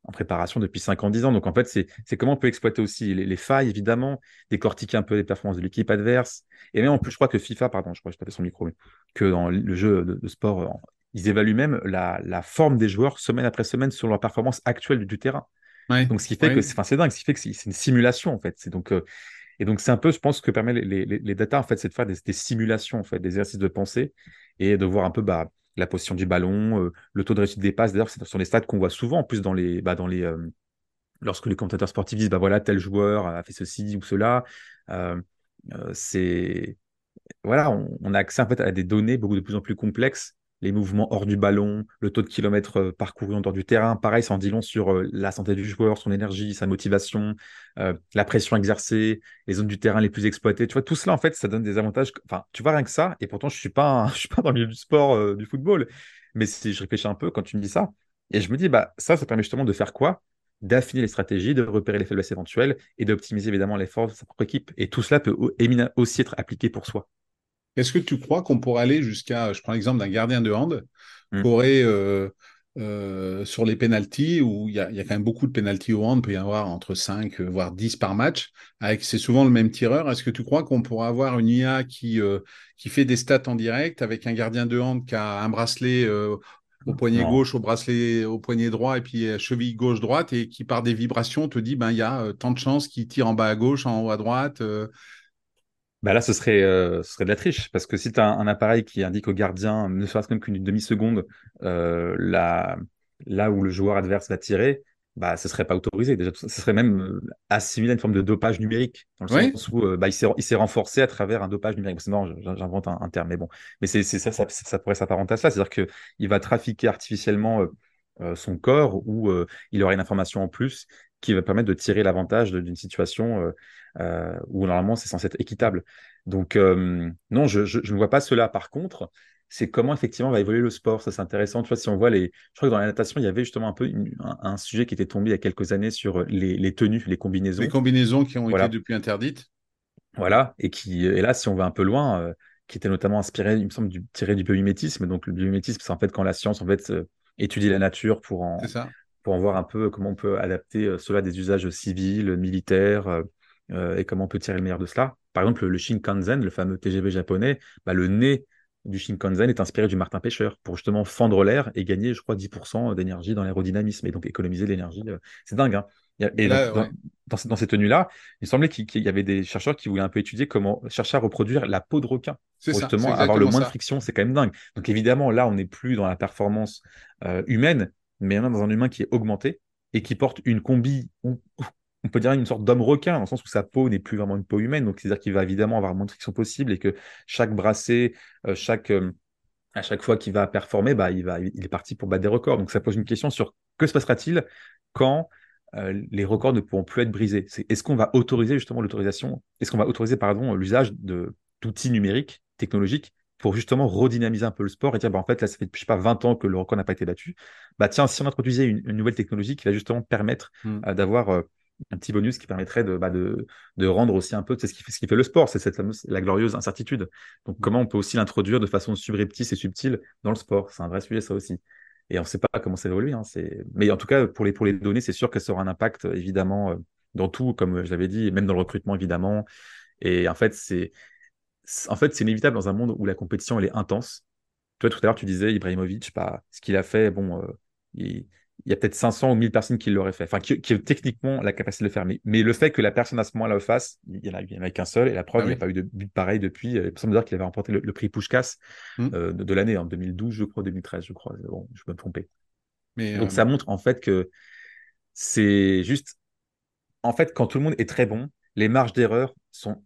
en préparation depuis 5 ans, 10 ans. Donc en fait, c'est comment on peut exploiter aussi les, failles, évidemment, décortiquer un peu les performances de l'équipe adverse. Et même en plus, je crois que FIFA, pardon, je crois que je tapais son micro, mais que dans le jeu de, sport, ils évaluent même la, forme des joueurs semaine après semaine sur leur performance actuelle du, terrain. donc ce qui fait que c'est dingue, ce qui fait que c'est une simulation en fait. C'est donc euh, et donc c'est un peu, je pense, que permet les, les, data en fait, c'est de faire des, des, simulations en fait, des exercices de pensée et de voir un peu bah la position du ballon, euh, le taux de réussite des passes. D'ailleurs, c'est sur les stats qu'on voit souvent, en plus, dans les, bah, euh, lorsque les commentateurs sportifs disent, bah voilà, tel joueur a fait ceci ou cela. Euh, c'est voilà, on, a accès à des données beaucoup de plus en plus complexes les mouvements hors du ballon, le taux de kilomètres euh, parcourus en dehors du terrain. Pareil, ça en dit long sur euh, la santé du joueur, son énergie, sa motivation, euh, la pression exercée, les zones du terrain les plus exploitées. Tu vois, tout cela, en fait, ça donne des avantages. Tu vois rien que ça. Et pourtant, je je suis pas dans le milieu du sport, du football. Mais si je réfléchis un peu quand tu me dis ça, et je me dis, bah, ça, ça permet justement de faire quoi? D'affiner les stratégies, de repérer les faiblesses éventuelles et d'optimiser évidemment l'effort de sa propre équipe. Et tout cela peut aussi être appliqué pour soi. Est-ce que tu crois qu'on pourrait aller jusqu'à, je prends l'exemple d'un gardien de hand, mmh. qui aurait euh, euh, sur les pénalties, où il y, a, quand même beaucoup de pénalties au hand, il peut y avoir entre 5 euh, voire 10 par match, avec c'est souvent le même tireur. Est-ce que tu crois qu'on pourrait avoir une IA qui, qui fait des stats en direct avec un gardien de hand qui a un bracelet au poignet gauche, au bracelet, au poignet droit, et puis cheville gauche-droite, et qui par des vibrations te dit, ben il y a tant de chances qu'il tire en bas à gauche, en haut à droite. Bah là, ce serait, euh, ce serait de la triche, parce que si tu as un, appareil qui indique au gardien, ne serait-ce même qu'une demi-seconde, euh, là, là où le joueur adverse va tirer, bah, ce serait pas autorisé. Déjà, ce serait même euh, assimilé à une forme de dopage numérique, dans le sens où euh, bah, il s'est renforcé à travers un dopage numérique. C'est marrant, j'invente un, terme, mais bon. Mais c'est ça, ça, ça, pourrait s'apparenter à ça. C'est-à-dire qu'il va trafiquer artificiellement son corps ou il aura une information en plus qui va permettre de tirer l'avantage d'une situation euh, où normalement c'est censé être équitable. Donc euh, non, je, ne vois pas cela. Par contre, c'est comment effectivement va évoluer le sport. Ça, c'est intéressant. Tu vois, si on voit les. Je crois que dans la natation, il y avait justement un peu un, sujet qui était tombé il y a quelques années sur les, tenues, les combinaisons. Les combinaisons qui ont été depuis interdites. Voilà. Et qui, et là, si on va un peu loin, euh, qui était notamment inspiré, il me semble, du, tiré du biomimétisme. Donc, le biomimétisme, c'est en fait quand la science, en fait, étudie la nature pour en, pour en voir un peu comment on peut adapter cela à des usages civils, militaires, euh, et comment on peut tirer le meilleur de cela. Par exemple, le Shinkansen, le fameux TGV japonais, bah, le nez du Shinkansen est inspiré du Martin Pêcheur pour justement fendre l'air et gagner, je crois, 10% d'énergie dans l'aérodynamisme et donc économiser l'énergie. Euh, c'est dingue. Hein et dans, dans, ces tenues-là, il semblait qu'il y avait des chercheurs qui voulaient un peu étudier comment chercher à reproduire la peau de requin pour justement avoir le moins de friction. C'est quand même dingue. Donc évidemment, là, on n'est plus dans la performance euh, humaine, mais on est dans un humain qui est augmenté et qui porte une combi on peut dire une sorte d'homme requin, dans le sens où sa peau n'est plus vraiment une peau humaine. Donc, c'est-à-dire qu'il va évidemment avoir moins de frictions possible et que chaque brassé, euh, chaque, euh, à chaque fois qu'il va performer, bah, il, va, il est parti pour battre des records. Donc, ça pose une question sur que se passera-t-il quand euh, les records ne pourront plus être brisés? Est-ce qu'on va autoriser justement l'autorisation Est-ce qu'on va autoriser, l'usage d'outils numériques, technologiques pour justement redynamiser un peu le sport et dire bah, en fait là ça fait je sais pas 20 ans que le record n'a pas été battu bah tiens si on introduisait une, nouvelle technologie qui va justement permettre mmh. d'avoir un petit bonus qui permettrait de, bah, de, de, rendre aussi un peu, c'est ce qui fait, ce qui fait le sport, c'est cette fameuse, la glorieuse incertitude. Donc, comment on peut aussi l'introduire de façon subreptice et subtile dans le sport? C'est un vrai sujet, ça aussi. Et on ne sait pas comment ça évolue. Hein, mais en tout cas, pour les, pour les données, c'est sûr que ça aura un impact, évidemment, euh, dans tout, comme je l'avais dit, même dans le recrutement, évidemment. Et en fait, c'est en fait, c'est inévitable dans un monde où la compétition, elle est intense. Toi, tout à l'heure, tu disais, Ibrahimovic, pas ce qu'il a fait, bon, euh, il, il y a peut-être 500 ou 1000 personnes qui l'auraient fait, enfin, qui, qui, ont techniquement la capacité de le faire. Mais, le fait que la personne à ce moment-là le fasse, il n'y en, a, qu'un seul. Et la preuve, ah il n'y a pas eu de but pareil depuis. Il semble dire qu'il avait remporté le, prix Pushkas mmh. euh, de, l'année, en 2012, je crois, 2013, je crois. Bon, je peux me tromper. Mais, Donc, euh, ça montre en fait que c'est juste. En fait, quand tout le monde est très bon, les marges d'erreur sont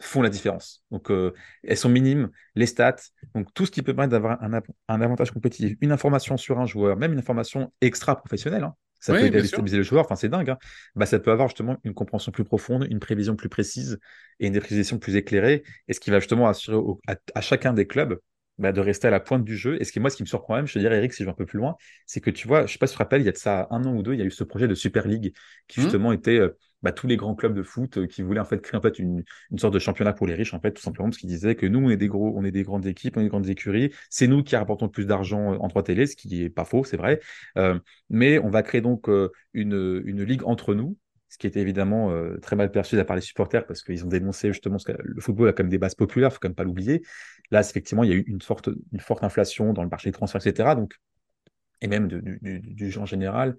font la différence. Donc, euh, elles sont minimes, les stats, donc tout ce qui peut permettre d'avoir un, un, avantage compétitif, une information sur un joueur, même une information extra-professionnelle, hein. ça peut déstabiliser le joueur, enfin c'est dingue, hein. bah, ça peut avoir justement une compréhension plus profonde, une prévision plus précise et une prévision plus éclairée, et ce qui va justement assurer à, chacun des clubs bah, de rester à la pointe du jeu. Et ce qui, moi, ce qui me surprend même, je te dirais, Eric, si je vais un peu plus loin, c'est que tu vois, je sais pas si tu te rappelles, il y a de ça un an ou deux, il y a eu ce projet de Super League qui mmh. justement était euh, bah, tous les grands clubs de foot euh, qui voulaient en fait créer en fait une, une, sorte de championnat pour les riches en fait tout simplement parce qu'ils disaient que nous on est des gros on est des grandes équipes on est des grandes écuries c'est nous qui rapportons le plus d'argent euh, en droit télé ce qui est pas faux c'est vrai euh, mais on va créer donc euh, une, une ligue entre nous ce qui était évidemment euh, très mal perçu de part des supporters parce qu'ils ont dénoncé justement que le football a comme des bases populaires, faut quand même pas l'oublier. Là, effectivement, il y a eu une forte, inflation dans le marché des transferts, etc. Et même du, en général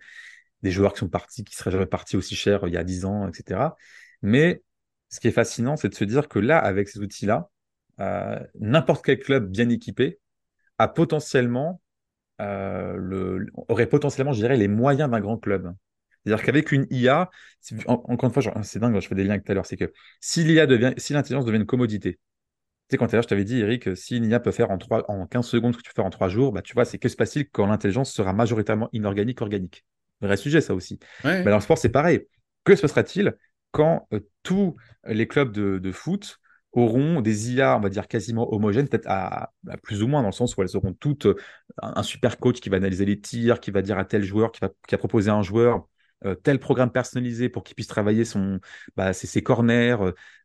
des joueurs qui sont partis, qui seraient jamais partis aussi cher il y a 10 ans, etc. Mais ce qui est fascinant, c'est de se dire que là, avec ces outils-là, euh, n'importe quel club bien équipé euh, aurait potentiellement, je les moyens d'un grand club. C'est-à-dire qu'avec une IA, encore une fois, c'est dingue, je fais des liens tout à l'heure, c'est que si l'IA devient, si l'intelligence devient une commodité, tu sais, quand je t'avais dit, Eric, si une IA peut faire en, 3, en 15 secondes ce que tu fais en 3 jours, bah, tu vois, c'est que se passe-t-il quand l'intelligence sera majoritairement inorganique, organique? Vrai sujet, ça aussi. Mais dans le sport, c'est pareil. Que se passera-t-il quand euh, tous les clubs de, foot auront des IA, on va dire, quasiment homogènes, peut-être à, plus ou moins, dans le sens où elles auront toutes euh, un, super coach qui va analyser les tirs, qui va dire à tel joueur, qui va, qui a proposé à un joueur euh, tel programme personnalisé pour qu'il puisse travailler son, bah, ses, corners,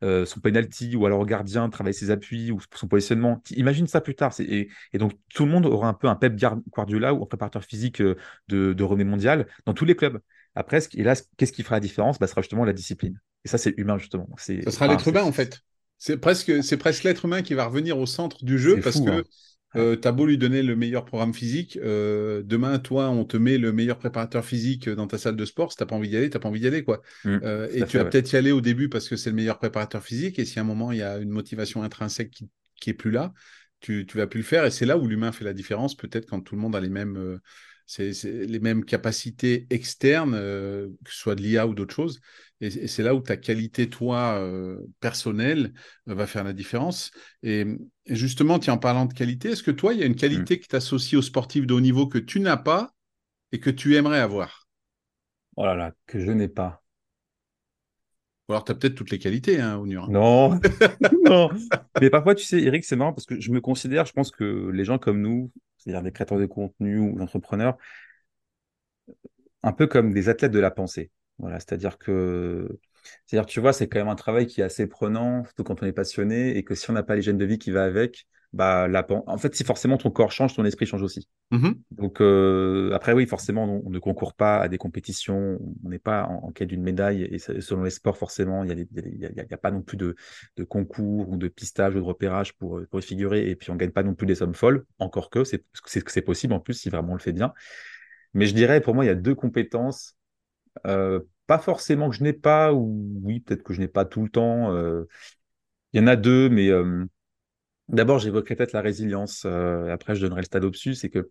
son penalty, ou alors au gardien, travailler ses appuis ou son positionnement. Imagine ça plus tard. Et, et, donc, tout le monde aura un peu un Pep Guardiola ou un préparateur physique de, de mondial mondiale dans tous les clubs. Après, et là, qu'est-ce qui fera la différence? Bah, Ce sera justement la discipline. Et ça, c'est humain, justement. Ce sera l'être humain, en fait. C'est presque, c'est presque l'être humain qui va revenir au centre du jeu parce que hein. Euh, tu as beau lui donner le meilleur programme physique. Euh, demain, toi, on te met le meilleur préparateur physique dans ta salle de sport. Si tu n'as pas envie d'y aller, tu n'as pas envie d'y aller. Quoi. Mmh, euh, et tu vas peut-être y aller au début parce que c'est le meilleur préparateur physique. Et si à un moment, il y a une motivation intrinsèque qui, qui est plus là, tu ne vas plus le faire. Et c'est là où l'humain fait la différence, peut-être quand tout le monde a les mêmes c'est les mêmes capacités externes, euh, que ce soit de l'IA ou d'autres choses. Et, c'est là où ta qualité, toi, euh, personnelle, euh, va faire la différence. Et, justement, en parlant de qualité, est-ce que toi, il y a une mmh. qualité qui t'associe aux sportifs de haut niveau que tu n'as pas et que tu aimerais avoir? Oh là là, que je n'ai pas. Ou alors, tu as peut-être toutes les qualités, hein, Non, non. Mais parfois, tu sais, Eric, c'est marrant parce que je me considère, je pense que les gens comme nous, c'est-à-dire des créateurs de contenu ou entrepreneurs, un peu comme des athlètes de la pensée. Voilà, c'est-à-dire que, c'est-à-dire, tu vois, c'est quand même un travail qui est assez prenant, surtout quand on est passionné, et que si on n'a pas les gènes de vie qui va avec, bah, la, en fait, si forcément ton corps change, ton esprit change aussi. Mmh Donc, euh, après, oui, forcément, on, ne concourt pas à des compétitions, on n'est pas en, quête d'une médaille, et selon les sports, forcément, il n'y a, a, pas non plus de, de, concours ou de pistage ou de repérage pour, pour y figurer, et puis on ne gagne pas non plus des sommes folles, encore que c'est possible en plus si vraiment on le fait bien. Mais je dirais, pour moi, il y a deux compétences, euh, pas forcément que je n'ai pas, ou oui, peut-être que je n'ai pas tout le temps. Euh, il y en a deux, mais D'abord, j'évoquerai peut-être la résilience. Euh, après, je donnerai le stade obsus. C'est que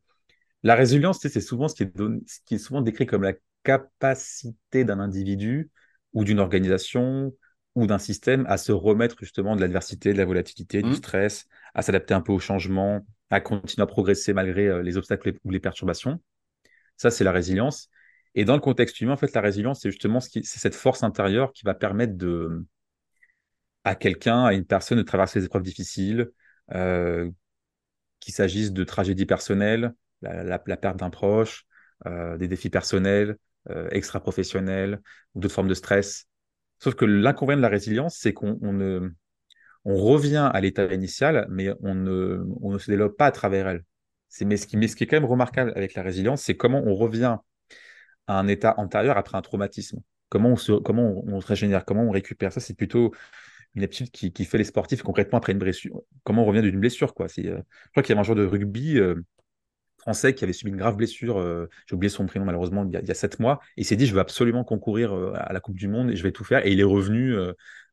la résilience, c'est souvent ce qui, est ce qui est souvent décrit comme la capacité d'un individu ou d'une organisation ou d'un système à se remettre justement de l'adversité, de la volatilité, du mmh. stress, à s'adapter un peu au changement, à continuer à progresser malgré euh, les obstacles ou les perturbations. Ça, c'est la résilience. Et dans le contexte humain, en fait, la résilience, c'est justement ce qui, c'est cette force intérieure qui va permettre de, à quelqu'un, à une personne de traverser des épreuves difficiles, qu'il s'agisse de tragédies personnelles, la, perte d'un proche, euh, des défis personnels, euh, extra-professionnels ou d'autres formes de stress. Sauf que l'inconvénient de la résilience, c'est qu'on ne, on revient à l'état initial, mais on ne, on ne se développe pas à travers elle. C'est, mais, ce qui, est quand même remarquable avec la résilience, c'est comment on revient à un état antérieur après un traumatisme. Comment on se, comment on se régénère, comment on récupère. Ça, c'est plutôt une habitude qui, fait les sportifs concrètement après une blessure. Comment on revient d'une blessure quoi? Euh, je crois qu'il y avait un joueur de rugby euh, français qui avait subi une grave blessure. Euh, j'ai oublié son prénom malheureusement il y, a, sept mois. Et il s'est dit je veux absolument concourir à la Coupe du Monde et je vais tout faire. Et il est revenu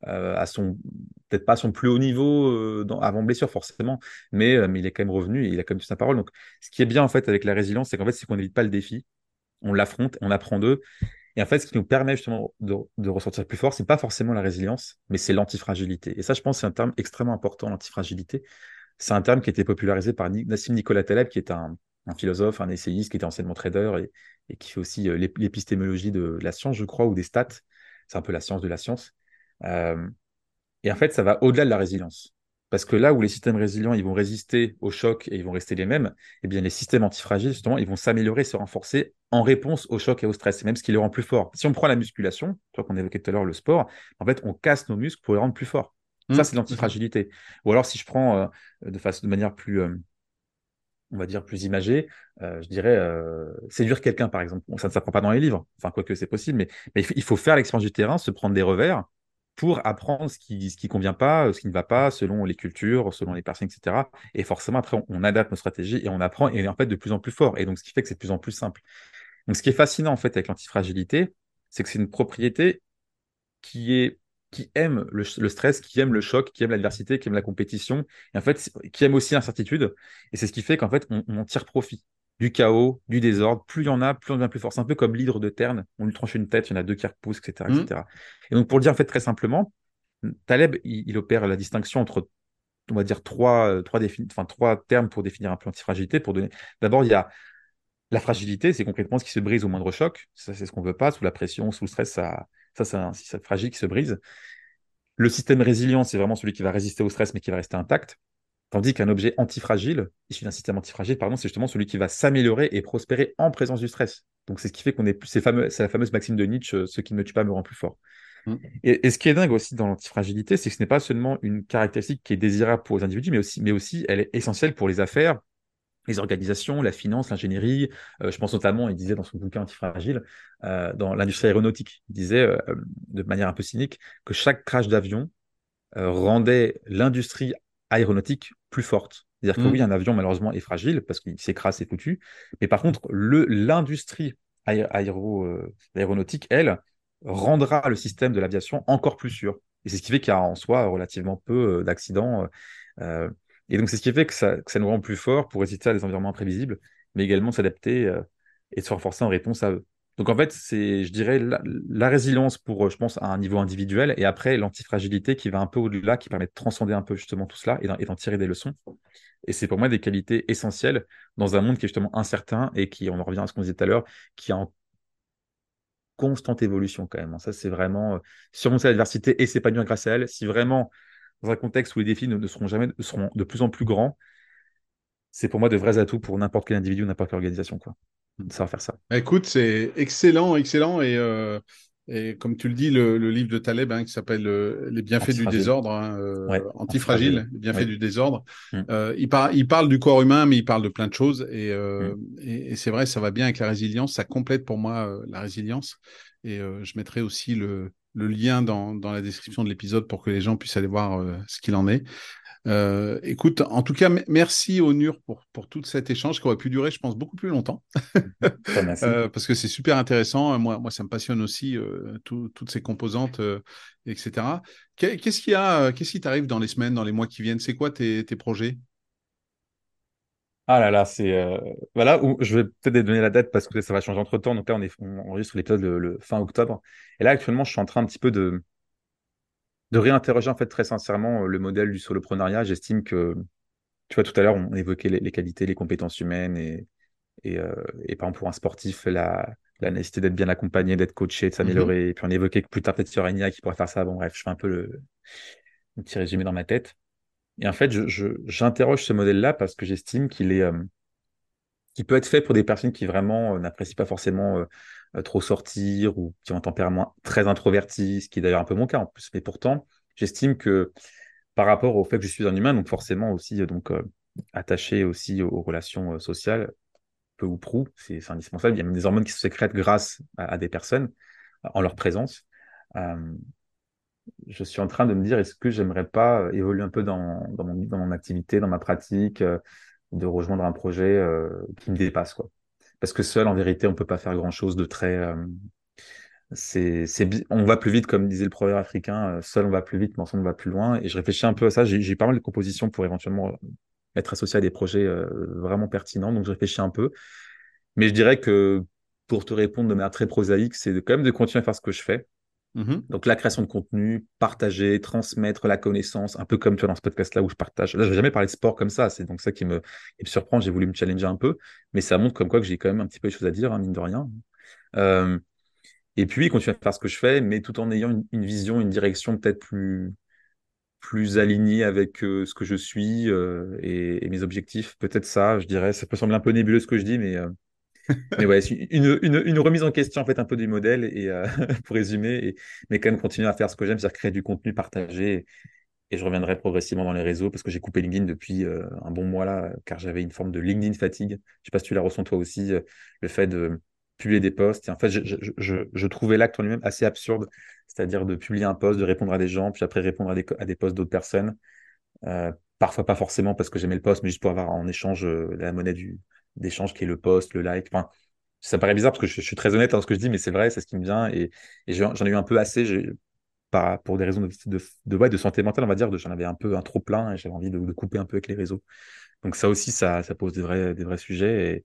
à son peut-être pas à son plus haut niveau avant blessure forcément, mais, mais il est quand même revenu et il a quand même sa parole. Donc ce qui est bien en fait avec la résilience, c'est qu'en fait c'est qu'on n'évite pas le défi, on l'affronte, on apprend d'eux et en fait, ce qui nous permet justement de, de ressortir plus fort, c'est pas forcément la résilience, mais c'est l'antifragilité. Et ça, je pense, c'est un terme extrêmément important, l'antifragilité. C'est un terme qui a été popularisé par Nassim Nicolas Taleb, qui est un, philosophe, un essayiste, qui était anciennement trader et, qui fait aussi euh, l'épistémologie de la science, je crois, ou des stats. C'est un peu la science de la science. Euh, et en fait, ça va au-delà de la résilience. Parce que là où les systèmes résilients, ils vont résister au choc et ils vont rester les mêmes, eh bien, les systèmes antifragiles, justement, ils vont s'améliorer, se renforcer en réponse au choc et au stress, et même ce qui les rend plus forts. Si on prend la musculation, toi qu'on évoquait tout à l'heure le sport, en fait, on casse nos muscles pour les rendre plus forts. Ça, mmh. c'est l'antifragilité. Ou alors, si je prends euh, de, façon, de manière plus, euh, on va dire, plus imagée, euh, je dirais séduire quelqu'un, par exemple. ça ne s'apprend pas dans les livres, enfin, quoique c'est possible, mais, mais il faut faire l'expérience du terrain, se prendre des revers, pour apprendre ce qui ce qui convient pas, ce qui ne va pas, selon les cultures, selon les personnes, etc. Et forcément, après, on, adapte nos stratégies et on apprend, et en fait, de plus en plus fort. Et donc, ce qui fait que c'est de plus en plus simple. Donc, ce qui est fascinant, en fait, avec l'antifragilité, c'est que c'est une propriété qui aime le, stress, qui aime le choc, qui aime l'adversité, qui aime la compétition, et en fait, qui aime aussi l'incertitude. Et c'est ce qui fait qu'en fait, on, on, en tire profit. Du chaos, du désordre. Plus il y en a, plus on devient plus fort. C'est un peu comme l'hydre de Terne. On lui tranche une tête, il y en a deux qui repoussent, etc., etc. Et donc, pour le dire en fait très simplement, Taleb, il, opère la distinction entre, on va dire, trois, euh, trois, enfin, trois termes pour définir un peu l'antifragilité. Pour donner... D'abord, il y a la fragilité, c'est concrètement ce qui se brise au moindre choc. Ça, c'est ce qu'on veut pas. Sous la pression, sous le stress, ça, ça c'est un système fragile qui se brise. Le système résilient, c'est vraiment celui qui va résister au stress, mais qui va rester intact. Tandis qu'un objet antifragile, issu d'un système antifragile, pardon, c'est justement celui qui va s'améliorer et prospérer en présence du stress. Donc c'est ce qui fait qu'on est plus. C'est, la fameuse maxime de Nietzsche, euh, ce qui ne me tue pas me rend plus fort. Mm. Et, ce qui est dingue aussi dans l'antifragilité, c'est que ce n'est pas seulement une caractéristique qui est désirable pour les individus, mais aussi, mais aussi elle est essentielle pour les affaires, les organisations, la finance, l'ingénierie. Euh, je pense notamment, il disait dans son bouquin Antifragile, euh, dans l'industrie aéronautique, il disait euh, de manière un peu cynique que chaque crash d'avion rendait l'industrie aéronautique plus forte. C'est-à-dire que mm. oui, un avion malheureusement est fragile parce qu'il s'écrase, c'est foutu. Mais par contre, l'industrie aéronautique, elle, rendra le système de l'aviation encore plus sûr. Et c'est ce qui fait qu'il y a en soi relativement peu d'accidents. Et donc, c'est ce qui fait que ça, nous rend plus fort pour résister à des environnements imprévisibles, mais également s'adapter euh, et se renforcer en réponse à eux. Donc, en fait, c'est, je dirais, la, résilience pour, je pense, à un niveau individuel, et après, l'antifragilité qui va un peu au-delà, qui permet de transcender un peu justement tout cela et d'en tirer des leçons. Et c'est pour moi des qualités essentielles dans un monde qui est justement incertain et qui, on en revient à ce qu'on disait tout à l'heure, qui est en constante évolution quand même. Ça, c'est vraiment euh, surmonter l'adversité et s'épanouir grâce à elle. Si vraiment dans un contexte où les défis ne, seront jamais seront de plus en plus grands, c'est pour moi de vrais atouts pour n'importe quel individu, n'importe quelle organisation, quoi. De savoir faire ça. Écoute, c'est excellent, excellent. Et, euh, et comme tu le dis, le, livre de Taleb hein, qui s'appelle euh, Les bienfaits du désordre, hein, euh, antifragile, les bienfaits du désordre. Mm. il, il, parle du corps humain, mais il parle de plein de choses. Et, et, et c'est vrai, ça va bien avec la résilience. Ça complète pour moi la résilience. Et je mettrai aussi le, le lien dans, dans la description de l'épisode pour que les gens puissent aller voir ce qu'il en est. Euh, écoute, en tout cas, merci Onur pour, pour tout cet échange qui aurait pu durer, je pense, beaucoup plus longtemps. euh, parce que c'est super intéressant. Moi, moi, ça me passionne aussi, euh, toutes ces composantes, etc. Qu'est-ce qu'il y a, qu'est-ce qui t'arrive dans les semaines, dans les mois qui viennent? C'est quoi tes, tes projets? Ah là là, c'est voilà où je vais peut-être donner la date parce que ça va changer entre temps. Donc là, on est on enregistre l'épisode le, fin octobre. Et là, actuellement, je suis en train un petit peu de de réinterroger en fait très sincèrement le modèle du soloprenariat. J'estime que tu vois tout à l'heure, on évoquait les, qualités, les compétences humaines et et, et par exemple pour un sportif la la nécessité d'être bien accompagné, d'être coaché, de s'améliorer. Mm-hmm. Et puis on évoquait que plus tard peut-être sur Enia qui pourrait faire ça. Bon bref, je fais un peu le un petit résumé dans ma tête. Et en fait, j'interroge ce modèle-là parce que j'estime qu'il est, euh, peut être fait pour des personnes qui vraiment euh, n'apprécient pas forcément euh, trop sortir ou qui ont un tempérament très introverti, ce qui est d'ailleurs un peu mon cas en plus. Mais pourtant, j'estime que par rapport au fait que je suis un humain, donc forcément aussi donc attaché aussi aux, relations sociales, peu ou prou, c'est indispensable. Il y a même des hormones qui se sécrètent grâce à, des personnes en leur présence je suis en train de me dire, est-ce que j'aimerais pas euh, évoluer un peu dans, mon, dans mon activité, dans ma pratique, euh, de rejoindre un projet euh, qui me dépasse, quoi? Parce que seul, en vérité, on peut pas faire grand-chose de très... c'est, c'est, on va plus vite, comme disait le proverbe africain, seul on va plus vite, mais ensemble on va plus loin. Et je réfléchis un peu à ça. J'ai, pas mal de compositions pour éventuellement être associé à des projets vraiment pertinents, donc je réfléchis un peu. Mais je dirais que pour te répondre de manière très prosaïque, c'est quand même de continuer à faire ce que je fais, Mmh Donc la création de contenu, partager, transmettre la connaissance, un peu comme tu vois dans ce podcast-là où je partage. Là, je n'ai jamais parlé de sport comme ça, c'est donc ça qui me, surprend. J'ai voulu me challenger un peu, mais ça montre comme quoi que j'ai quand même un petit peu de choses à dire, hein, mine de rien. Euh, et puis continuer à faire ce que je fais, mais tout en ayant une, vision, une direction peut-être plus alignée avec euh, ce que je suis euh, et, mes objectifs. Peut-être ça, je dirais. Ça peut sembler un peu nébuleux ce que je dis, mais mais ouais, une, une, remise en question en fait un peu du modèle et euh, pour résumer, mais quand même continuer à faire ce que j'aime, c'est-à-dire créer du contenu partagé. Et je reviendrai progressivement dans les réseaux parce que j'ai coupé LinkedIn depuis euh, un bon mois là, car j'avais une forme de LinkedIn fatigue. Je sais pas si tu la ressens toi aussi, euh, le fait de publier des posts. Et en fait, je, je, je, trouvais l'acte en lui-même assez absurde, c'est-à-dire de publier un post, de répondre à des gens, puis après répondre à des, à des posts d'autres personnes. parfois pas forcément parce que j'aimais le post, mais juste pour avoir en échange la monnaie du, d'échange qui est le post, le like. Enfin, ça paraît bizarre parce que je, suis très honnête dans ce que je dis, mais c'est vrai, c'est ce qui me vient. Et, j'en ai eu un peu assez par, pour des raisons de, de, de, de santé mentale, on va dire. J'en avais un peu un trop plein et j'avais envie de, couper un peu avec les réseaux. Donc ça aussi, ça, ça pose des vrais, des vrais sujets.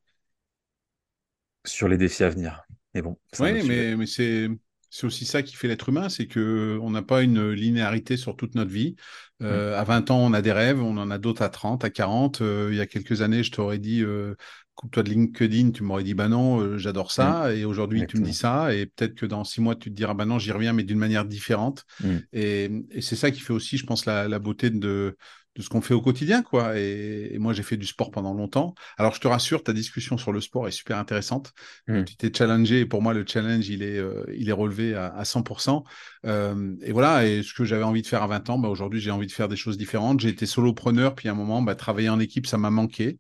sur les défis à venir. Mais bon. Oui, mais, mais c'est c'est aussi ça qui fait l'être humain, c'est que on n'a pas une linéarité sur toute notre vie. Euh, mm. À 20 ans, on a des rêves, on en a d'autres à 30, à 40. Euh, il y a quelques années, je t'aurais dit, euh, coupe-toi de LinkedIn, tu m'aurais dit, bah non, j'adore ça. Mm. Et aujourd'hui, tu me dis ça. Et peut-être que dans six mois, tu te diras, bah non, j'y reviens, mais d'une manière différente. Mm. Et, c'est ça qui fait aussi, je pense, la beauté de, de ce qu'on fait au quotidien, quoi. Et, moi, j'ai fait du sport pendant longtemps. Alors, je te rassure, ta discussion sur le sport est super intéressante. Hmm. Tu t'es challengé, et pour moi, le challenge, il est, euh, il est relevé à, 100%. Euh, et voilà, et ce que j'avais envie de faire à 20 ans, bah, aujourd'hui, j'ai envie de faire des choses différentes. J'ai été solopreneur, puis à un moment, bah, travailler en équipe, ça m'a manqué.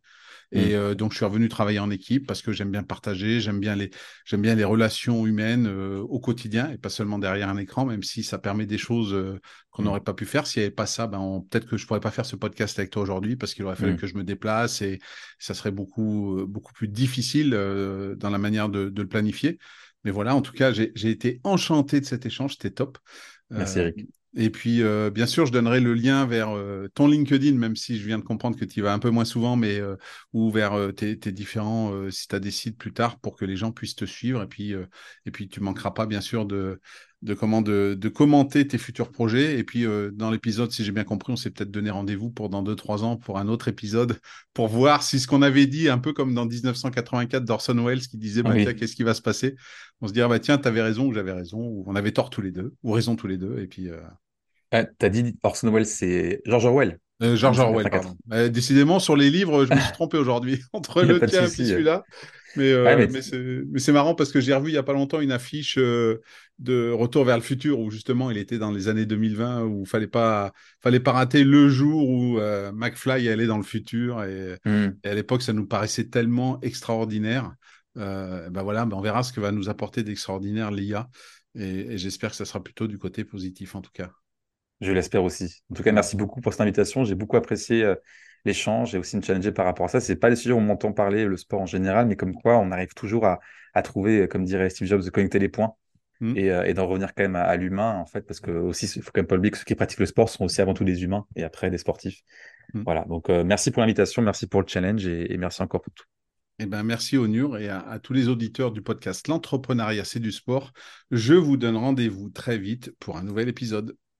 Et mm. euh, donc, je suis revenu travailler en équipe parce que j'aime bien partager, j'aime bien les, j'aime bien les relations humaines euh, au quotidien et pas seulement derrière un écran, même si ça permet des choses euh, qu'on mm. n'aurait pas pu faire. S'il n'y avait pas ça, ben, peut-être que je pourrais pas faire ce podcast avec toi aujourd'hui parce qu'il aurait fallu mm. que je me déplace et ça serait beaucoup, beaucoup plus difficile dans la manière de, de, le planifier. Mais voilà, en tout cas, j'ai été enchanté de cet échange, c'était top. Merci Eric. Et puis, euh, bien sûr, je donnerai le lien vers euh, ton LinkedIn, même si je viens de comprendre que tu y vas un peu moins souvent, mais euh, ou vers tes, différents, si tu as des sites plus tard, pour que les gens puissent te suivre. Et puis, et puis tu manqueras pas, bien sûr, de, de, comment, de, de commenter tes futurs projets. Et puis, dans l'épisode, si j'ai bien compris, on s'est peut-être donné rendez-vous pour dans 2-3 ans pour un autre épisode, pour voir si ce qu'on avait dit, un peu comme dans 1984 d'Orson Welles qui disait, bah, tiens, qu'est-ce qui va se passer? On se dirait, bah, tiens, tu avais raison ou j'avais raison, ou on avait tort tous les deux, ou raison tous les deux. Et puis. Ah, T'as dit Orson Welles, c'est George Orwell. Euh, George Orwell, pardon. Euh, décidément, sur les livres, je me suis trompé aujourd'hui entre le tien et celui-là. Mais, euh, mais c'est marrant parce que j'ai revu il n'y a pas longtemps une affiche de Retour vers le futur où justement il était dans les années 2020 où il fallait pas, fallait pas rater le jour où McFly allait dans le futur. Et, hmm. à l'époque, ça nous paraissait tellement extraordinaire. ben voilà, ben on verra ce que va nous apporter d'extraordinaire l'IA. Et, et j'espère que ça sera plutôt du côté positif en tout cas. Je l'espère aussi. En tout cas, merci beaucoup pour cette invitation. J'ai beaucoup apprécié euh, l'échange et aussi me challenger par rapport à ça. C'est pas les sujets où on m'entend parler, le sport en général, mais comme quoi on arrive toujours à, trouver, euh, comme dirait Steve Jobs, de connecter les points mmh. euh, et, d'en revenir quand même à, l'humain, en fait, parce que aussi, il faut quand même pas oublier que ceux qui pratiquent le sport sont aussi avant tout des humains et après des sportifs. Mmh. Voilà. Donc, merci pour l'invitation, merci pour le challenge et, merci encore pour tout. Eh ben, merci Onur et à, tous les auditeurs du podcast L'entrepreneuriat, c'est du sport. Je vous donne rendez-vous très vite pour un nouvel épisode.